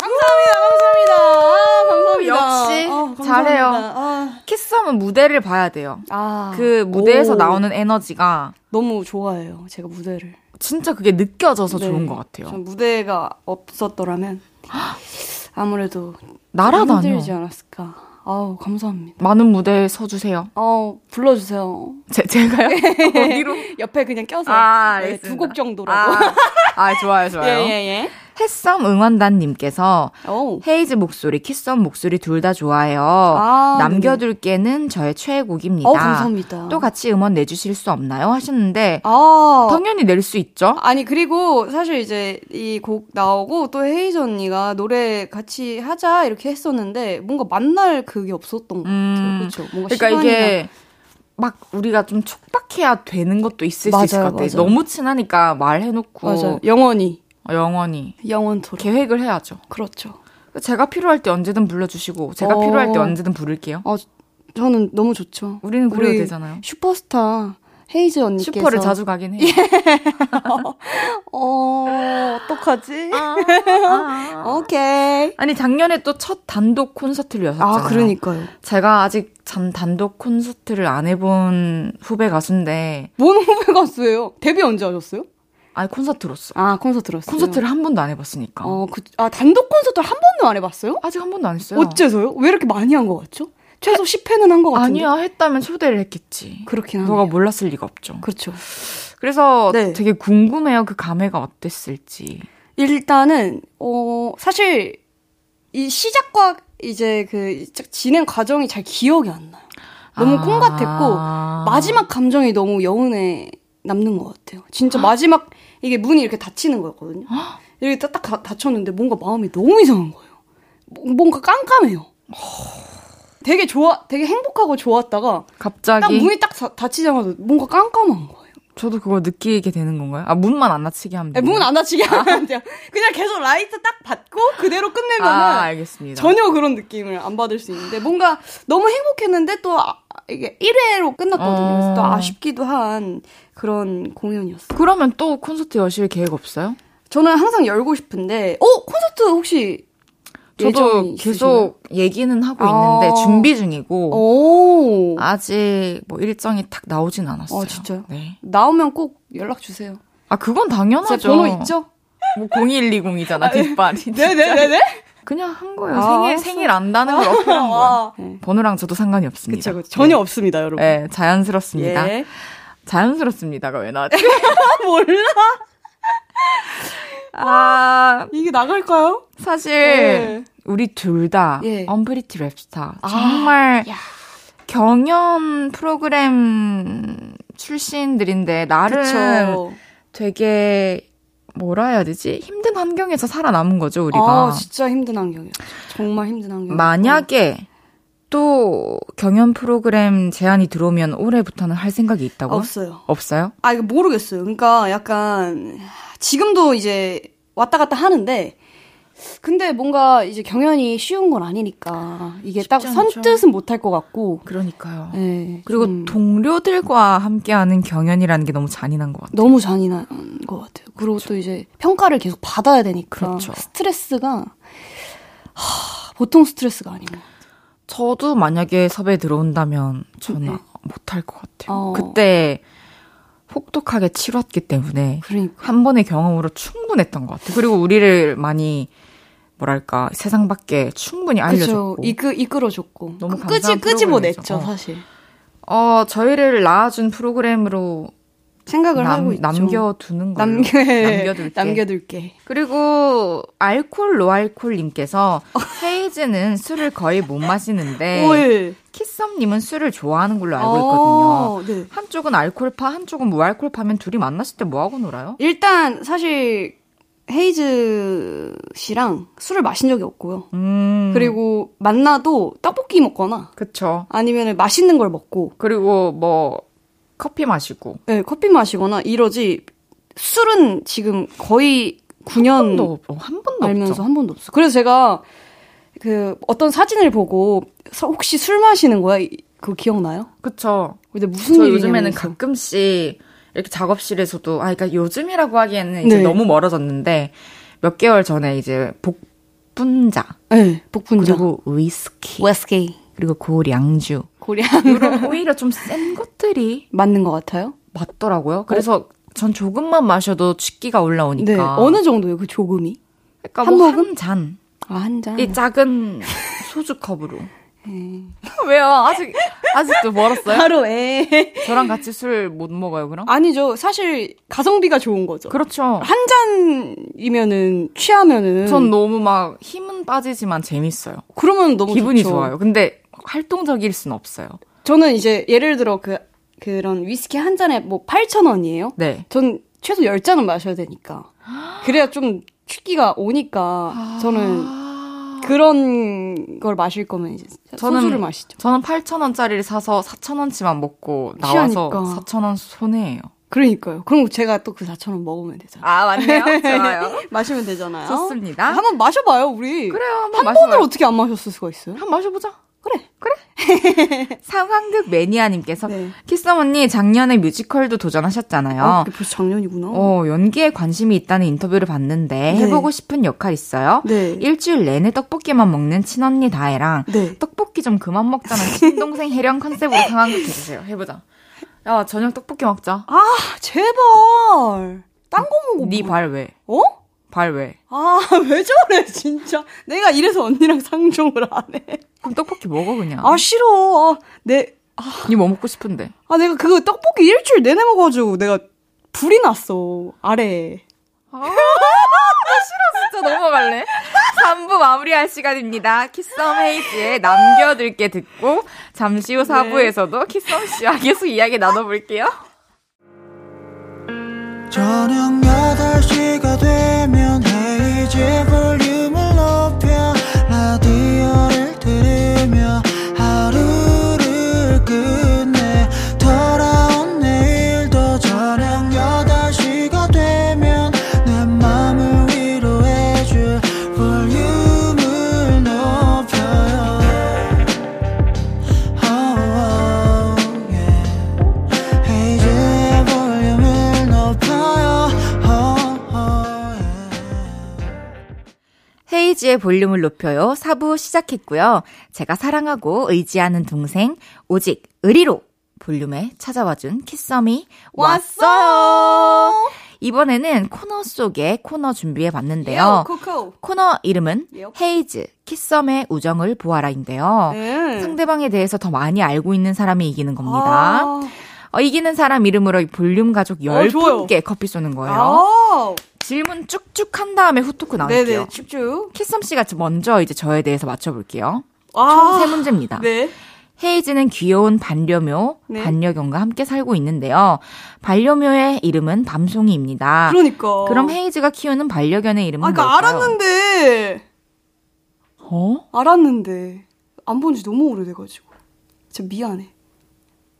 감사합니다, 감사합니다. 아, 감사합니다. 역시 아. 잘해요. 아, 키썸은 무대를 봐야 돼요. 아, 그 무대에서 오, 나오는 에너지가 너무 좋아해요. 제가 무대를. 진짜 그게 느껴져서 네. 좋은 것 같아요. 전 무대가 없었더라면 아무래도 날아다녀. 힘들지 않았을까. 아우 감사합니다. 많은 무대에 서주세요. 어 불러주세요. 제, 제가요? 어디로? 옆에 그냥 껴서 아, 네, 알겠습니다. 두곡 정도라고. 아, 아, 좋아요, 좋아요. 예 예 예. 햇썸 응원단님께서 오. 헤이즈 목소리, 키썸 목소리 둘 다 좋아요. 아, 남겨둘게는 저의 최애곡입니다. 어 감사합니다. 또 같이 음원 내주실 수 없나요? 하셨는데 아 당연히 낼 수 있죠. 아니 그리고 사실 이제 이 곡 나오고 또 헤이즈 언니가 노래 같이 하자 이렇게 했었는데 뭔가 만날 그게 없었던 것 같아요. 음, 그렇죠. 뭔가 그러니까 이게 막 우리가 좀 촉박해야 되는 것도 있을 맞아요, 수 있을 것 같아요. 맞아요. 너무 친하니까 말해놓고 맞아요. 영원히 어, 영원히 영원토록. 계획을 해야죠. 그렇죠. 제가 필요할 때 언제든 불러주시고 제가 어. 필요할 때 언제든 부를게요. 어 저는 너무 좋죠. 우리는 그래도 우리 되잖아요. 슈퍼스타 헤이즈 언니께서 슈퍼를 자주 가긴 해요. 어 어떡하지? 아. 오케이. 아니 작년에 또 첫 단독 콘서트를 여셨잖아요. 아 그러니까요. 제가 아직 전 단독 콘서트를 안 해본 후배 가수인데 뭔 후배 가수예요? 데뷔 언제 하셨어요? 아니 콘서트로서 아 콘서트로어요. 콘서트를 한 번도 안 해봤으니까 어, 그, 아 단독 콘서트를 한 번도 안 해봤어요? 아직 한 번도 안 했어요. 어째서요? 왜 이렇게 많이 한 것 같죠? 최소 10회는 한 것 같은데. 아니야 했다면 초대를 했겠지. 그렇긴 하네요. 너가 몰랐을 리가 없죠. 그렇죠. 그래서 네. 되게 궁금해요 그 감회가 어땠을지. 일단은 어 사실 이 시작과 이제 그 진행 과정이 잘 기억이 안 나요. 너무 아. 콩 같았고 마지막 감정이 너무 여운에 남는 것 같아요. 진짜 마지막 이게 문이 이렇게 닫히는 거였거든요. 이렇게 딱, 딱 가- 닫혔는데 뭔가 마음이 너무 이상한 거예요. 뭐- 뭔가 깜깜해요. 되게 좋아, 되게 행복하고 좋았다가 갑자기 딱 문이 딱 닫- 닫히자마자 뭔가 깜깜한 거예요. 저도 그걸 느끼게 되는 건가요? 아 문만 안 닫히게 하면 돼요. 문안 닫히게 하면 돼요. 그냥 계속 라이트 딱 받고 그대로 끝내면은 아 알겠습니다. 전혀 그런 느낌을 안 받을 수 있는데 뭔가 너무 행복했는데 또 아, 이게 1회로 끝났거든요. 그래서 또 어. 아쉽기도 한 그런 공연이었어요. 그러면 또 콘서트 여실 계획 없어요? 저는 항상 열고 싶은데 어 콘서트 혹시 저도? 계속 얘기는 하고 아. 있는데 준비 중이고 오 아직 뭐 일정이 딱 나오진 않았어요. 어, 진짜요? 네. 나오면 꼭 연락 주세요. 아 그건 당연하죠. 제 번호 있죠? 뭐 0120이잖아 뒷발이. 네네네네. 그냥 한 거예요. 아, 생일. 생일 안다는 걸 어필한 거예요. 아, 네. 번호랑 저도 상관이 없습니다. 그쵸, 그쵸. 전혀 없습니다, 여러분. 네, 네, 자연스럽습니다. 예. 자연스럽습니다가 왜 나왔지? 몰라. 아 이게 나갈까요? 사실 네. 우리 둘다 예. 언프리티 랩스타 아, 정말 야. 경연 프로그램 출신들인데 나름 그쵸. 되게 뭐라 해야 되지? 힘든 환경에서 살아남은 거죠, 우리가. 아, 진짜 힘든 환경이었죠. 정말 힘든 환경. 만약에 또 경연 프로그램 제안이 들어오면 올해부터는 할 생각이 있다고? 없어요. 없어요? 아, 이거 모르겠어요. 그러니까 약간 지금도 이제 왔다 갔다 하는데 근데 뭔가 이제 경연이 쉬운 건 아니니까 이게 딱. 선뜻은 못할 것 같고. 그러니까요. 네, 그리고 좀 동료들과 함께하는 경연이라는 게 너무 잔인한 것 같아요. 너무 잔인한 것 같아요. 그리고 또 이제 평가를 계속 받아야 되니까 그렇죠. 스트레스가 하, 보통 스트레스가 같아요. 저도 만약에 섭외 들어온다면 저는 네. 못할 것 같아요. 어. 그때 혹독하게 치렀기 때문에 그러니까. 한 번의 경험으로 충분했던 것 같아요. 그리고 우리를 많이 뭐랄까 세상 밖에 충분히. 알려줬고 이끌, 이끌어줬고. 너무 끄- 끄지, 프로그램이죠. 어. 사실. 어 저희를 낳아준 프로그램으로 생각을 하고 남, 있죠. 남겨두는 걸로 남겨, 남겨둘게. 남겨둘게. 그리고 알콜 노알콜 님께서 헤이즈는 술을 거의 못 마시는데 올. 키썸님은 술을 좋아하는 걸로 알고 어, 있거든요. 네. 한쪽은 알콜파, 한쪽은 무알콜파면 둘이 만났을 때 뭐 하고 놀아요? 일단, 사실, 헤이즈 씨랑 술을 마신 적이 없고요. 음, 그리고 만나도 떡볶이 먹거나 그쵸. 아니면 맛있는 걸 먹고 그리고 뭐 커피 마시고 네, 커피 마시거나 이러지 술은 지금 거의 9년 한 번도 없- 한 번도 알면서 없죠. 한 번도 없어. 그래서 제가 그 어떤 사진을 보고 서- 혹시 술 마시는 거야? 이- 그거 기억나요? 그쵸. 근데 무슨 저 일이냐면 요즘에는 가끔씩 이렇게 작업실에서도 아 그러니까 요즘이라고 하기에는 이제 네. 너무 멀어졌는데 몇 개월 전에 이제 복분자 네, 복분자. 그리고 위스키 웨스케이. 그리고 고량주 고량 이런 오히려 좀 센 것들이 맞는 것 같아요. 맞더라고요. 그래서 전 조금만 마셔도 취기가 올라오니까. 네, 어느 정도예요? 그 조금이? 그러니까 한뭐 모금? 한 잔. 아, 한 잔. 이 작은 소주 컵으로. 네. 왜요? 아직 아직도 멀었어요? 바로 에. 저랑 같이 술 못 먹어요, 그럼? 아니죠. 사실 가성비가 좋은 거죠. 그렇죠. 한 잔이면은 취하면은 전 너무 막 힘은 빠지지만 재밌어요. 그러면 너무 기분이 좋죠. 좋아요. 근데 활동적일 순 없어요. 저는 이제 예를 들어 그 그런 위스키 한 잔에 뭐 8,000원이에요. 네. 전 최소 10잔은 마셔야 되니까. 그래야 좀 취기가 오니까 저는 아... 그런 걸 마실 거면 이제 저는- 소주를 마시죠. 저는 8,000원짜리를 사서 4,000원치만 먹고 나와서 취하니까. 4,000원 손해예요. 그러니까요. 그럼 제가 또 그 4,000원 먹으면 되잖아요. 아, 맞네요. 좋아요. 마시면 되잖아요. 좋습니다. 한번 마셔봐요, 우리. 그래요. 한번 한 마셔봐요. 번을 어떻게 안 마셨을 수가 있어요? 한번 마셔보자. 그래. 상황극 매니아님께서 네. 키썸 언니 작년에 뮤지컬도 도전하셨잖아요. 아, 그게 벌써 작년이구나. 어, 연기에 관심이 있다는 인터뷰를 봤는데 네. 해보고 싶은 역할 있어요? 네. 일주일 내내 떡볶이만 먹는 친언니 다혜랑 네. 떡볶이 좀 그만 먹자는 친동생 해령 컨셉으로 상황극 해주세요. 해보자. 야 저녁 떡볶이 먹자. 아, 제발. 딴 거 먹어. 네 뭐. 발 왜? 어? 발 왜? 아, 왜 저래, 진짜. 내가 이래서 언니랑 상종을 안 해. 그럼 떡볶이 먹어 그냥. 아, 싫어. 아, 내, 니뭐 먹고 싶은데? 아, 내가 그거 떡볶이 일주일 내내 먹어가지고 내가 불이 났어. 아래에. 진짜 넘어갈래? 3부 마무리할 시간입니다. 키썸 헤이즈의 남겨둘게 듣고 잠시 후 4부에서도 키썸 씨와 계속 이야기 나눠볼게요. 저녁 8시가 되면 헤이즈 볼륨을 헤이즈의 볼륨을 높여요. 4부 시작했고요. 제가 사랑하고 의지하는 동생, 오직 의리로 볼륨에 찾아와준 키썸이 왔어요. 이번에는 코너 속에 코너 준비해 봤는데요. 코코. 코너 이름은 요. 헤이즈, 키썸의 우정을 보아라인데요. 네. 상대방에 대해서 더 많이 알고 있는 사람이 이기는 겁니다. 아, 어, 이기는 사람 이름으로 이 볼륨 가족 어, 좋아요. 10분께 커피 쏘는 거예요. 아, 질문 쭉쭉 한 다음에 후토크 나올게요. 네네, 쭉쭉. 키썸 씨가 먼저 이제 저에 대해서 맞춰볼게요. 아, 총세 문제입니다. 네. 헤이즈는 귀여운 반려묘, 네. 반려견과 함께 살고 있는데요. 반려묘의 이름은 밤송이입니다. 그러니까. 그럼 헤이즈가 키우는 반려견의 이름은 아, 그니까 뭘까요? 알았는데. 어? 알았는데. 안 본 지 너무 오래돼가지고. 진짜 미안해.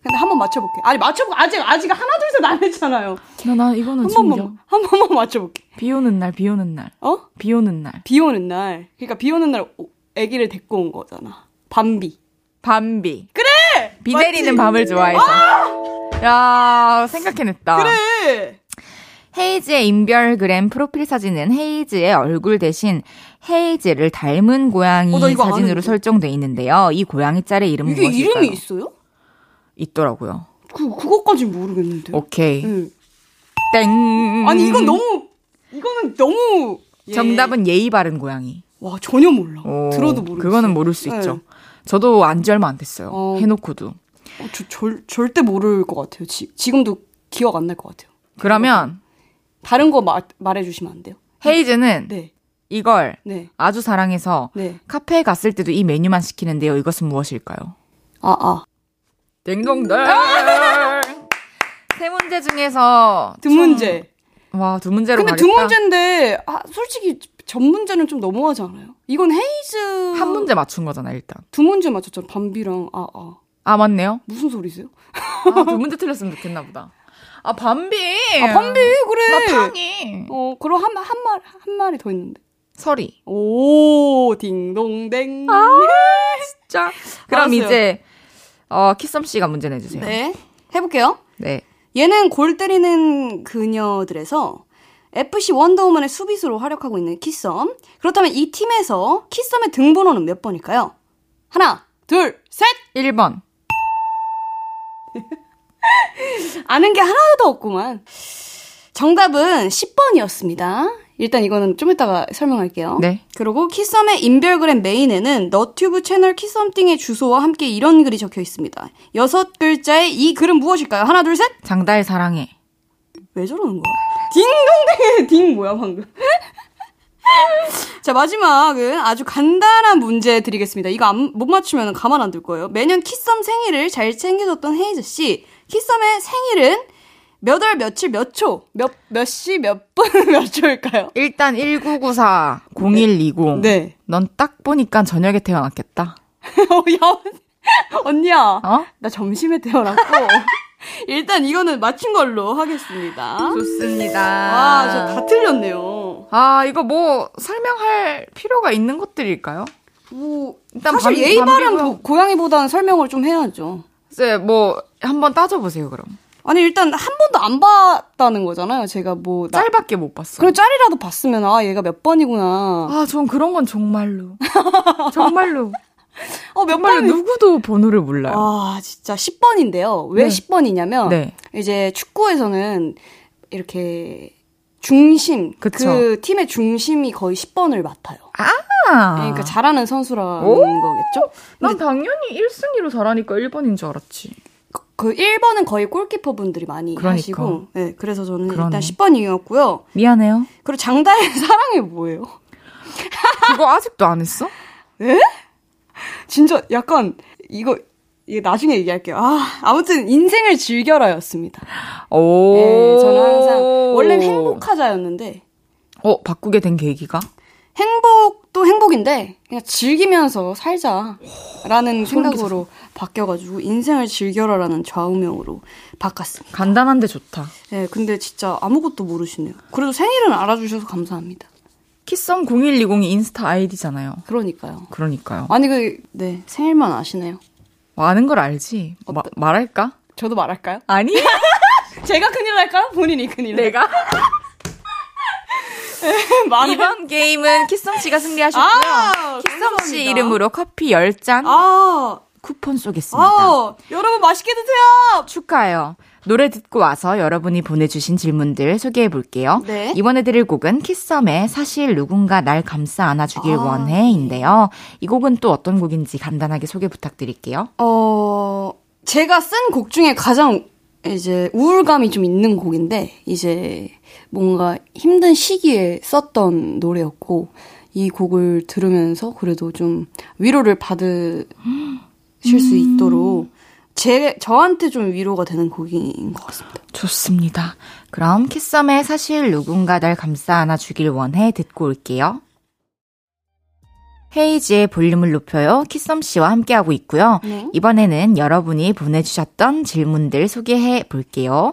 근데 한번 맞춰볼게. 아니, 맞춰볼게. 아직, 아직 하나, 둘, 셋 안 했잖아요. 나, 나 이거는 한. 번만, 한 번만 맞춰볼게. 비 오는 날, 비 오는 날. 어? 비 오는 날. 비 오는 날. 그러니까 비 오는 날 오- 아기를 데리고 온 거잖아. 밤비. 밤비. 그래! 비 맞지? 내리는 밤을 좋아해서. 야, 생각해냈다. 그래! 헤이즈의 인별그램 프로필 사진은 헤이즈의 얼굴 대신 헤이즈를 닮은 고양이 어, 사진으로. 설정돼 있는데요. 이 고양이 짤의 이름은 이게 무엇일까요? 이름이 있어요? 있더라고요. 그 그, 그것까진 모르겠는데. 오케이. 네. 땡. 아니, 이건 너무, 이거는 너무. 예. 정답은 예의 바른 고양이. 와, 전혀 몰라. 오, 들어도 모르겠어요. 그거는 모를 수 네. 있죠. 저도 안 지 얼마 안 됐어요. 어. 해놓고도. 어, 저, 절, 절대 모를 것 같아요. 지, 지금도 기억 안 날 것 같아요. 그러면 다른 거 마, 말해주시면 안 돼요? 헤이즈는 네, 이걸 네, 아주 사랑해서 네. 카페에 갔을 때도 이 메뉴만 시키는데요. 이것은 무엇일까요? 아, 아. 딩동댕. 세 문제 중에서 두 문제. 와, 두 문제로 근데 가겠다. 두 문제인데, 아, 솔직히 전 문제는 좀 너무하지 않아요? 이건 헤이즈. 한 문제 맞춘 거잖아, 일단. 두 문제 맞췄잖아. 밤비랑, 아, 아. 아, 맞네요. 무슨 소리세요? 아, 두 문제 틀렸으면 좋겠나 보다. 아, 밤비. 아, 밤비, 그래. 나 팡이. 어, 그럼 한, 한 말, 한 말이 더 있는데. 서리. 오, 딩동댕. 아, 진짜. 그럼 알았어요. 이제 어, 키썸 씨가 문제 내주세요. 네. 해볼게요. 네. 얘는 골 때리는 그녀들에서 FC 원더우먼의 수비수로 활약하고 있는 키썸. 그렇다면 이 팀에서 키썸의 등번호는 몇 번일까요? 하나, 둘, 셋! 1번. 아는 게 하나도 없구만. 정답은 10번이었습니다. 일단 이거는 좀 이따가 설명할게요. 네. 그리고 키썸의 인별그램 메인에는 너튜브 채널 키썸띵의 주소와 함께 이런 글이 적혀 있습니다. 여섯 글자의 이 글은 무엇일까요? 하나, 둘, 셋! 장달 사랑해. 왜 저러는 거야? 딩동댕의 딩 뭐야 방금? 자 마지막은 아주 간단한 문제 드리겠습니다. 이거 안, 못 맞추면 가만 안 둘 거예요. 매년 키썸 생일을 잘 챙겨줬던 헤이즈 씨. 키썸의 생일은 몇 월 며칠 몇 초? 몇 몇 시 몇 분 몇 초일까요? 일단 1994 0120. 네. 넌 딱 보니까 저녁에 태어났겠다. 어, 야 언니야. 어? 나 점심에 태어났고 일단 이거는 맞춘 걸로 하겠습니다. 좋습니다. 와, 저 다 틀렸네요. 아, 이거 뭐 설명할 필요가 있는 것들일까요? 뭐 일단 사실 밤- 예의 바른. 고- 고양이보다는 설명을 좀 해야죠. 이제 뭐 한번 따져보세요, 그럼. 아니 일단 한 번도 안 봤다는 거잖아요. 제가 뭐 나, 짤밖에 못 봤어. 그럼 짤이라도 봤으면 아 얘가 몇 번이구나. 아, 전 그런 건 정말로. 정말로. 어 몇 정말로 번. 누구도 번호를 몰라요. 아 진짜 10번인데요. 왜 네. 10번이냐면 네. 이제 축구에서는 이렇게 중심 그쵸. 그 팀의 중심이 거의 10번을 맡아요. 아. 그러니까 잘하는 선수라는 오. 거겠죠? 난 당연히 1순위로 잘하니까 1번인 줄 알았지. 그 1번은 거의 골키퍼 분들이 많이 그러니까. 하시고, 네, 그래서 저는 그러네. 일단 10번이었고요. 미안해요. 그리고 장다의 사랑이 뭐예요? 그거 아직도 안 했어? 진짜 약간 이거 이게 나중에 얘기할게요. 아, 아무튼 인생을 즐겨라였습니다. 오. 네, 저는 항상 원래는 행복하자였는데 어, 바꾸게 된 계기가? 행복 도 행복인데 그냥 즐기면서 살자라는 생각으로 바뀌어가지고 인생을 즐겨라라는 좌우명으로 바꿨습니다. 간단한데 좋다. 네, 근데 진짜 아무것도 모르시네요. 그래도 생일은 알아주셔서 감사합니다. 키썸 0120이 인스타 아이디잖아요. 그러니까요. 그러니까요. 아니 그 네 생일만 아시네요. 아는 걸 알지. 마- 말할까? 저도 말할까요? 아니. 제가 큰일 날까요? 본인이 큰일 날. 내가 이번 게임은 키썸 씨가 승리하셨고요. 아, 키썸 씨. 이름으로 커피 10잔 아, 쿠폰 쏘겠습니다. 아, 여러분 맛있게 드세요. 축하해요. 노래 듣고 와서 여러분이 보내주신 질문들 소개해 볼게요. 네. 이번에 드릴 곡은 키썸의 사실 누군가 날 감싸 안아주길 아. 원해인데요. 이 곡은 또 어떤 곡인지 간단하게 소개 부탁드릴게요. 어, 제가 쓴 곡 중에 가장 이제 우울감이 좀 있는 곡인데 이제 뭔가 힘든 시기에 썼던 노래였고 이 곡을 들으면서 그래도 좀 위로를 받으실 수 있도록 제 저한테 좀 위로가 되는 곡인 것 같습니다. 좋습니다. 그럼 키썸의 사실 누군가 날 감싸 안아주길 원해 듣고 올게요. 헤이지의 볼륨을 높여요. 키썸 씨와 함께하고 있고요. 네. 이번에는 여러분이 보내주셨던 질문들 소개해 볼게요.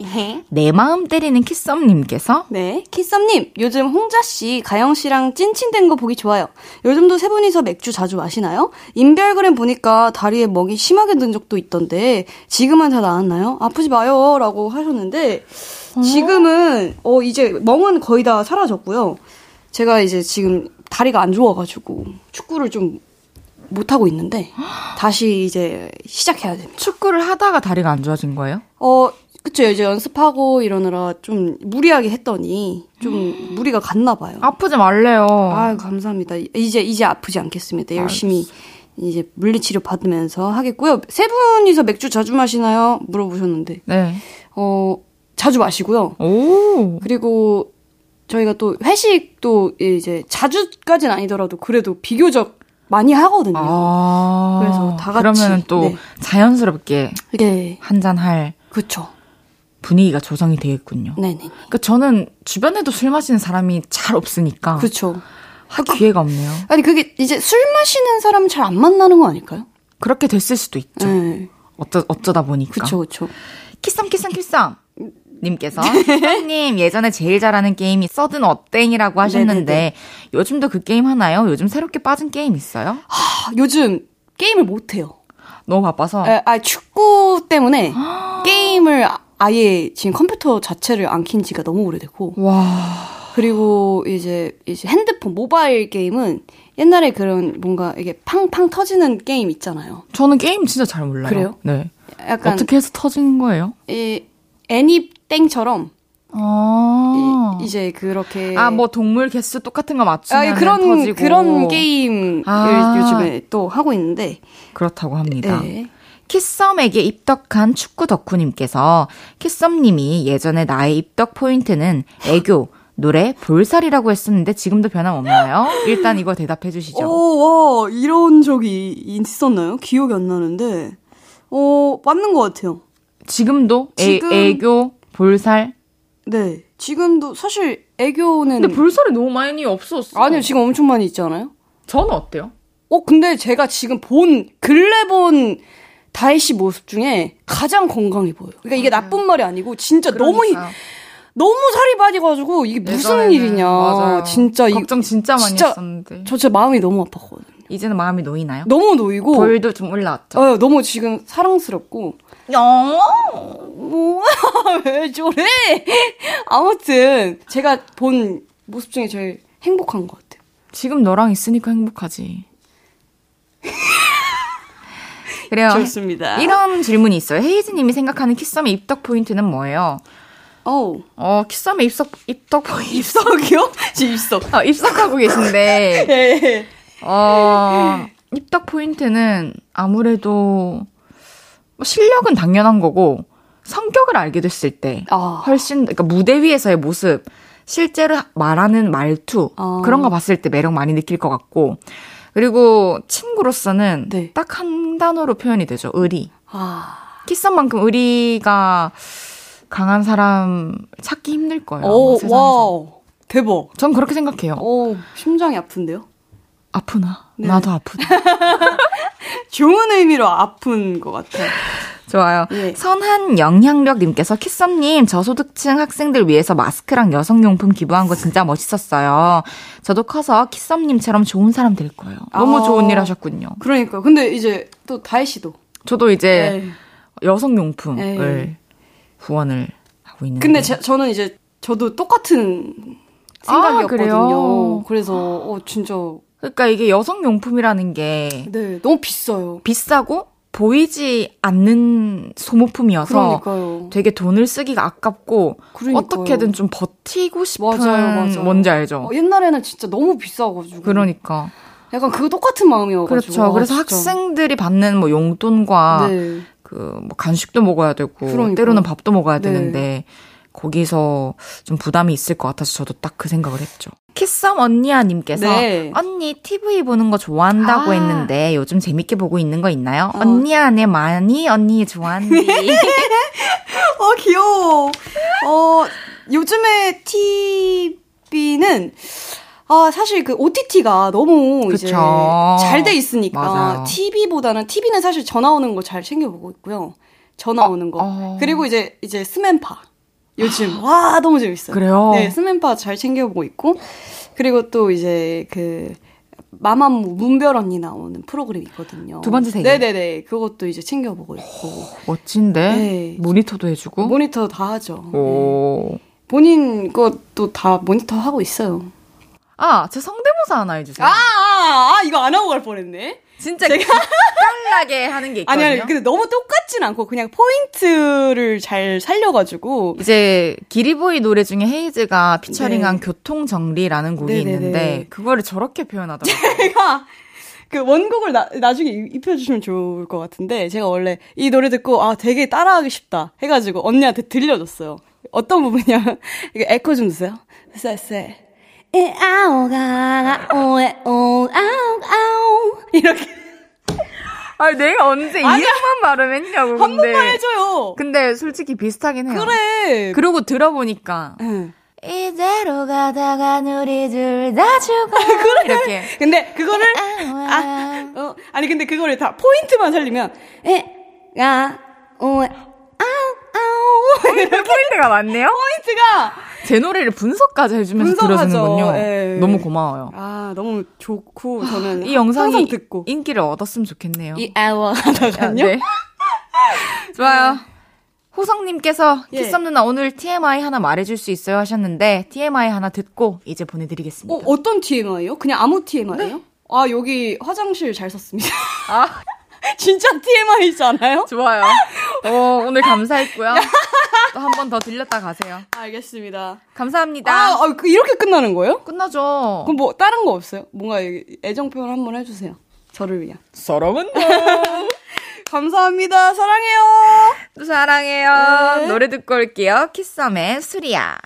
내 마음 때리는 키썸님께서 네, 키썸님, 요즘 홍자 씨, 가영 씨랑 찐친된 거 보기 좋아요. 요즘도 세 분이서 맥주 자주 마시나요? 인별그램 보니까 다리에 먹이 심하게 든 적도 있던데, 지금은 다 나았나요? 아프지 마요. 라고 하셨는데, 지금은, 어, 이제 멍은 거의 다 사라졌고요. 제가 이제 지금 다리가 안 좋아가지고, 축구를 좀 못 하고 있는데 다시 이제 시작해야 됩니다. 축구를 하다가 다리가 안 좋아진 거예요? 어, 그쵸. 이제 연습하고 이러느라 좀 무리하게 했더니 좀 무리가 갔나 봐요. 아프지 말래요. 아유, 감사합니다. 이제, 이제 아프지 않겠습니다. 열심히 이제 물리치료 받으면서 하겠고요. 세 분이서 맥주 자주 마시나요? 물어보셨는데. 네. 어, 자주 마시고요. 오. 그리고 저희가 또 회식도 이제 자주까지는 아니더라도 그래도 비교적 많이 하거든요. 아. 그래서 다 같이, 그러면은 또 네. 자연스럽게 네. 한잔 할 그쵸. 분위기가 조성이 되겠군요. 네네. 그러니까 저는 주변에도 술 마시는 사람이 잘 없으니까 그쵸. 할 기회가 없네요. 아니, 그게 이제 술 마시는 사람은 잘안 만나는 거 아닐까요? 그렇게 됐을 수도 있죠. 네. 어쩌, 어쩌다 보니까. 그쵸, 그쵸. 키썸 키썸 키썸 님께서 형님 예전에 제일 잘하는 게임이 서든 어땡이라고 하셨는데 네네네. 요즘도 그 게임 하나요? 요즘 새롭게 빠진 게임 있어요? 아, 요즘 게임을 못 해요. 너무 바빠서 아, 아, 축구 때문에 게임을 아- 아예 지금 컴퓨터 자체를 안 킨 지가 너무 오래되고 와 그리고 이제 이제 핸드폰 모바일 게임은 옛날에 그런 뭔가 이게 팡팡 터지는 게임 있잖아요. 저는 게임 진짜 잘 몰라요. 그래요? 네. 약간 어떻게 해서 터지는 거예요? 이 애니 땡처럼 아. 이, 제 그렇게 아, 뭐 동물 개수 똑같은 거 맞추면 아, 그런 터지고 그런 게임을 아. 요즘에 또 하고 있는데 그렇다고 합니다. 네. 키썸에게 입덕한 축구 덕후님께서 키썸님이 예전에 나의 입덕 포인트는 애교, 노래, 볼살이라고 했었는데 지금도 변함없나요? 일단 이거 대답해 주시죠. 오, 와, 이런 적이 있었나요? 기억이 안 나는데. 어, 맞는 것 같아요. 지금도 애, 지금- 애교, 볼살. 네. 지금도 사실 애교는. 근데 볼살이 너무 많이 없었어. 아니요, 지금 엄청 많이 있지 않아요? 저는 어때요? 어, 근데 제가 지금 본, 근래 본 다혜 씨 모습 중에 가장 건강해 보여요. 그러니까 이게 나쁜 말이 아니고, 진짜 너무, 히- 그러니까요. 너무 살이 빠져가지고, 이게 무슨 일이냐. 맞아요. 진짜, 이- 걱정 진짜 많이 진짜 했었는데. 저 진짜 마음이 너무 아팠거든요. 이제는 마음이 놓이나요? 너무 놓이고, 볼도 좀 올라왔죠. 어, 너무 지금 사랑스럽고, 영. 뭐, 왜 저래? 아무튼, 제가 본 모습 중에 제일 행복한 것 같아요. 지금 너랑 있으니까 행복하지. 그래요. 좋습니다. 이런 질문이 있어요. 헤이즈님이 생각하는 키썸의 입덕 포인트는 뭐예요? 어우. 어, 키썸의 입석, 입덕 포인트. 입석이요? 지금 입석. 아, 입석하고 계신데, 네. 어, 입덕 포인트는 아무래도 뭐 실력은 당연한 거고, 성격을 알게 됐을 때, 아. 훨씬, 그러니까 무대 위에서의 모습, 실제로 말하는 말투, 아. 그런 거 봤을 때 매력 많이 느낄 것 같고, 그리고 친구로서는 네. 딱 한 단어로 표현이 되죠. 의리. 아. 키썸만큼 의리가 강한 사람 찾기 힘들 거예요. 오, 세상에서. wow. 대박. 전 그렇게 생각해요. 오, 심장이 아픈데요? 아프나? 네. 나도 아프다. 좋은 의미로 아픈 것 같아요. 좋아요. 예. 선한 영향력님께서 키썸님 저소득층 학생들 위해서 마스크랑 여성용품 기부한 거 진짜 멋있었어요. 저도 커서 키썸님처럼 좋은 사람 될 거예요. 너무 아. 좋은 일 하셨군요. 그러니까. 근데 이제 또 다혜 씨도. 저도 이제 네. 여성용품을 네. 후원을 하고 있는데. 근데 제, 저는 이제 저도 똑같은 아, 생각이었거든요. 그래요? 그래서 어 진짜 그러니까 이게 여성 용품이라는 게 네 너무 비싸요. 비싸고 보이지 않는 소모품이어서 그러니까요. 되게 돈을 쓰기가 아깝고 그러니까요. 어떻게든 좀 버티고 싶은 맞아요, 맞아요. 뭔지 알죠? 어, 옛날에는 진짜 너무 비싸가지고. 그러니까 약간 그거 똑같은 마음이어가지고. 그렇죠. 아, 그래서 진짜. 학생들이 받는 뭐 용돈과 네. 그뭐 간식도 먹어야 되고 그러니까요. 때로는 밥도 먹어야 네. 되는데 거기서 좀 부담이 있을 것 같아서 저도 딱 그 생각을 했죠. 키썸 언니야님께서 네. 언니 TV 보는 거 좋아한다고 아. 했는데 요즘 재밌게 보고 있는 거 있나요? 어. 언니야 내 많이 언니 좋아한디. 어, 귀여워. 어, 요즘에 TV는, 아, 사실 그 OTT가 너무 이제 그쵸. 잘돼 있으니까, 맞아요. TV보다는, TV는 사실 전화 오는 거 잘 챙겨 보고 있고요. 전화 오는 거. 어. 그리고 이제, 이제 스맨파. 요즘, 와, 너무 재밌어요. 그래요? 네, 스맨파 잘 챙겨보고 있고, 그리고 또 이제 그, 마마무 문별 언니 나오는 프로그램이 있거든요. 두 번째 세계. 네네네. 그것도 이제 챙겨보고 있고. 멋진데 네. 모니터도 해주고. 모니터 다 하죠. 네. 오. 본인 것도 다 모니터 하고 있어요. 아, 제 성대모사 하나 해주세요. 아, 아, 아, 이거 안 하고 갈 뻔했네. 진짜 깔나게 하는 게 있거든요. 아니, 아니, 근데 너무 똑같진 않고 그냥 포인트를 잘 살려가지고. 이제 기리보이 노래 중에 헤이즈가 피처링한 네. 교통 정리라는 곡이 네네네. 있는데 그거를 저렇게 표현하더라고요. 제가 그 원곡을 나, 나중에 입- 입혀주시면 좋을 것 같은데 제가 원래 이 노래 듣고 아 되게 따라하기 쉽다 해가지고 언니한테 들려줬어요. 어떤 부분이야? 이거 에코 좀 주세요. 쎄쎄. 에 아오 가 오 에 오 아우 아우 이렇게 아니 내가 언제 이 아니야. 음만 발음했냐고 한 근데 번만 해줘요. 근데 솔직히 비슷하긴 해요. 그래. 그리고 들어보니까 응. 이대로 가다가 우리 둘 다 죽어 이렇게 근데 그거를 아, 어, 아니 근데 그거를 다 포인트만 살리면 에가 오에 아우 아우 이렇게 포인트가 많네요. 포인트가 제 노래를 분석까지 해주면서 분석하죠. 들어주는군요. 예. 너무 고마워요. 아 너무 좋고 저는 이 영상이 듣고 인기를 얻었으면 좋겠네요. 이 아워 하다가요. 네. 좋아요. 호성님께서 예. 키썸 누나 오늘 TMI 하나 말해줄 수 있어요 하셨는데 TMI 하나 듣고 이제 보내드리겠습니다. 어, 어떤 TMI요? 그냥 아무 TMI요? 아 여기 화장실 잘 썼습니다. 아 진짜 TMI지 않아요? 좋아요. 어, 오늘 감사했고요. 또 한 번 더 들렸다 가세요. 알겠습니다. 감사합니다. 아, 아, 그 이렇게 끝나는 거예요? 끝나죠. 그럼 뭐 다른 거 없어요? 뭔가 애정 표현 한 번 해주세요. 저를 위한. 사랑은 감사합니다. 사랑해요. 또 사랑해요. 네. 노래 듣고 올게요. 키썸의 수리야.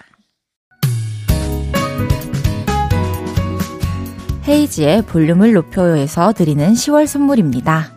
헤이즈의 볼륨을 높여요에서 드리는 10월 선물입니다.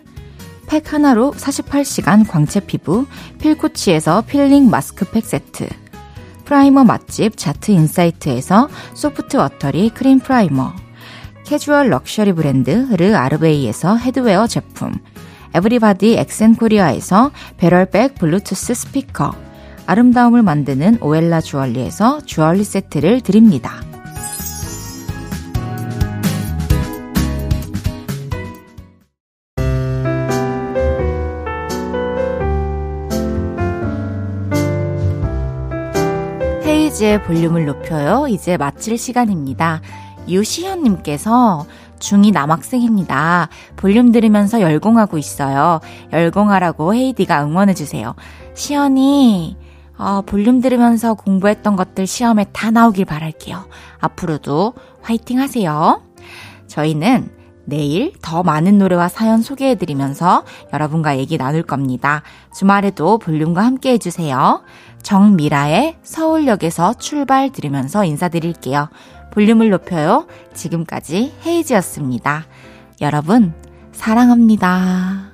팩 하나로 48시간 광채 피부 필코치에서 필링 마스크팩 세트, primer 맛집 자트 인사이트에서 soft watery cream primer, 캐주얼 럭셔리 브랜드 르 아르베이에서 headwear 제품, 에브리바디 엑센 코리아에서 barrel bag 블루투스 스피커, 아름다움을 만드는 오엘라 주얼리에서 주얼리 세트를 드립니다. 헤이즈의 볼륨을 높여요. 이제 마칠 시간입니다. 유시현님께서 중2 남학생입니다. 볼륨 들으면서 열공하고 있어요. 열공하라고 헤이디가 응원해주세요. 시연이, 어, 볼륨 들으면서 공부했던 것들 시험에 다 나오길 바랄게요. 앞으로도 화이팅 하세요. 저희는 내일 더 많은 노래와 사연 소개해드리면서 여러분과 얘기 나눌 겁니다. 주말에도 볼륨과 함께 해주세요. 정미라의 서울역에서 출발 들으면서 인사드릴게요. 볼륨을 높여요. 지금까지 헤이즈였습니다. 여러분, 사랑합니다.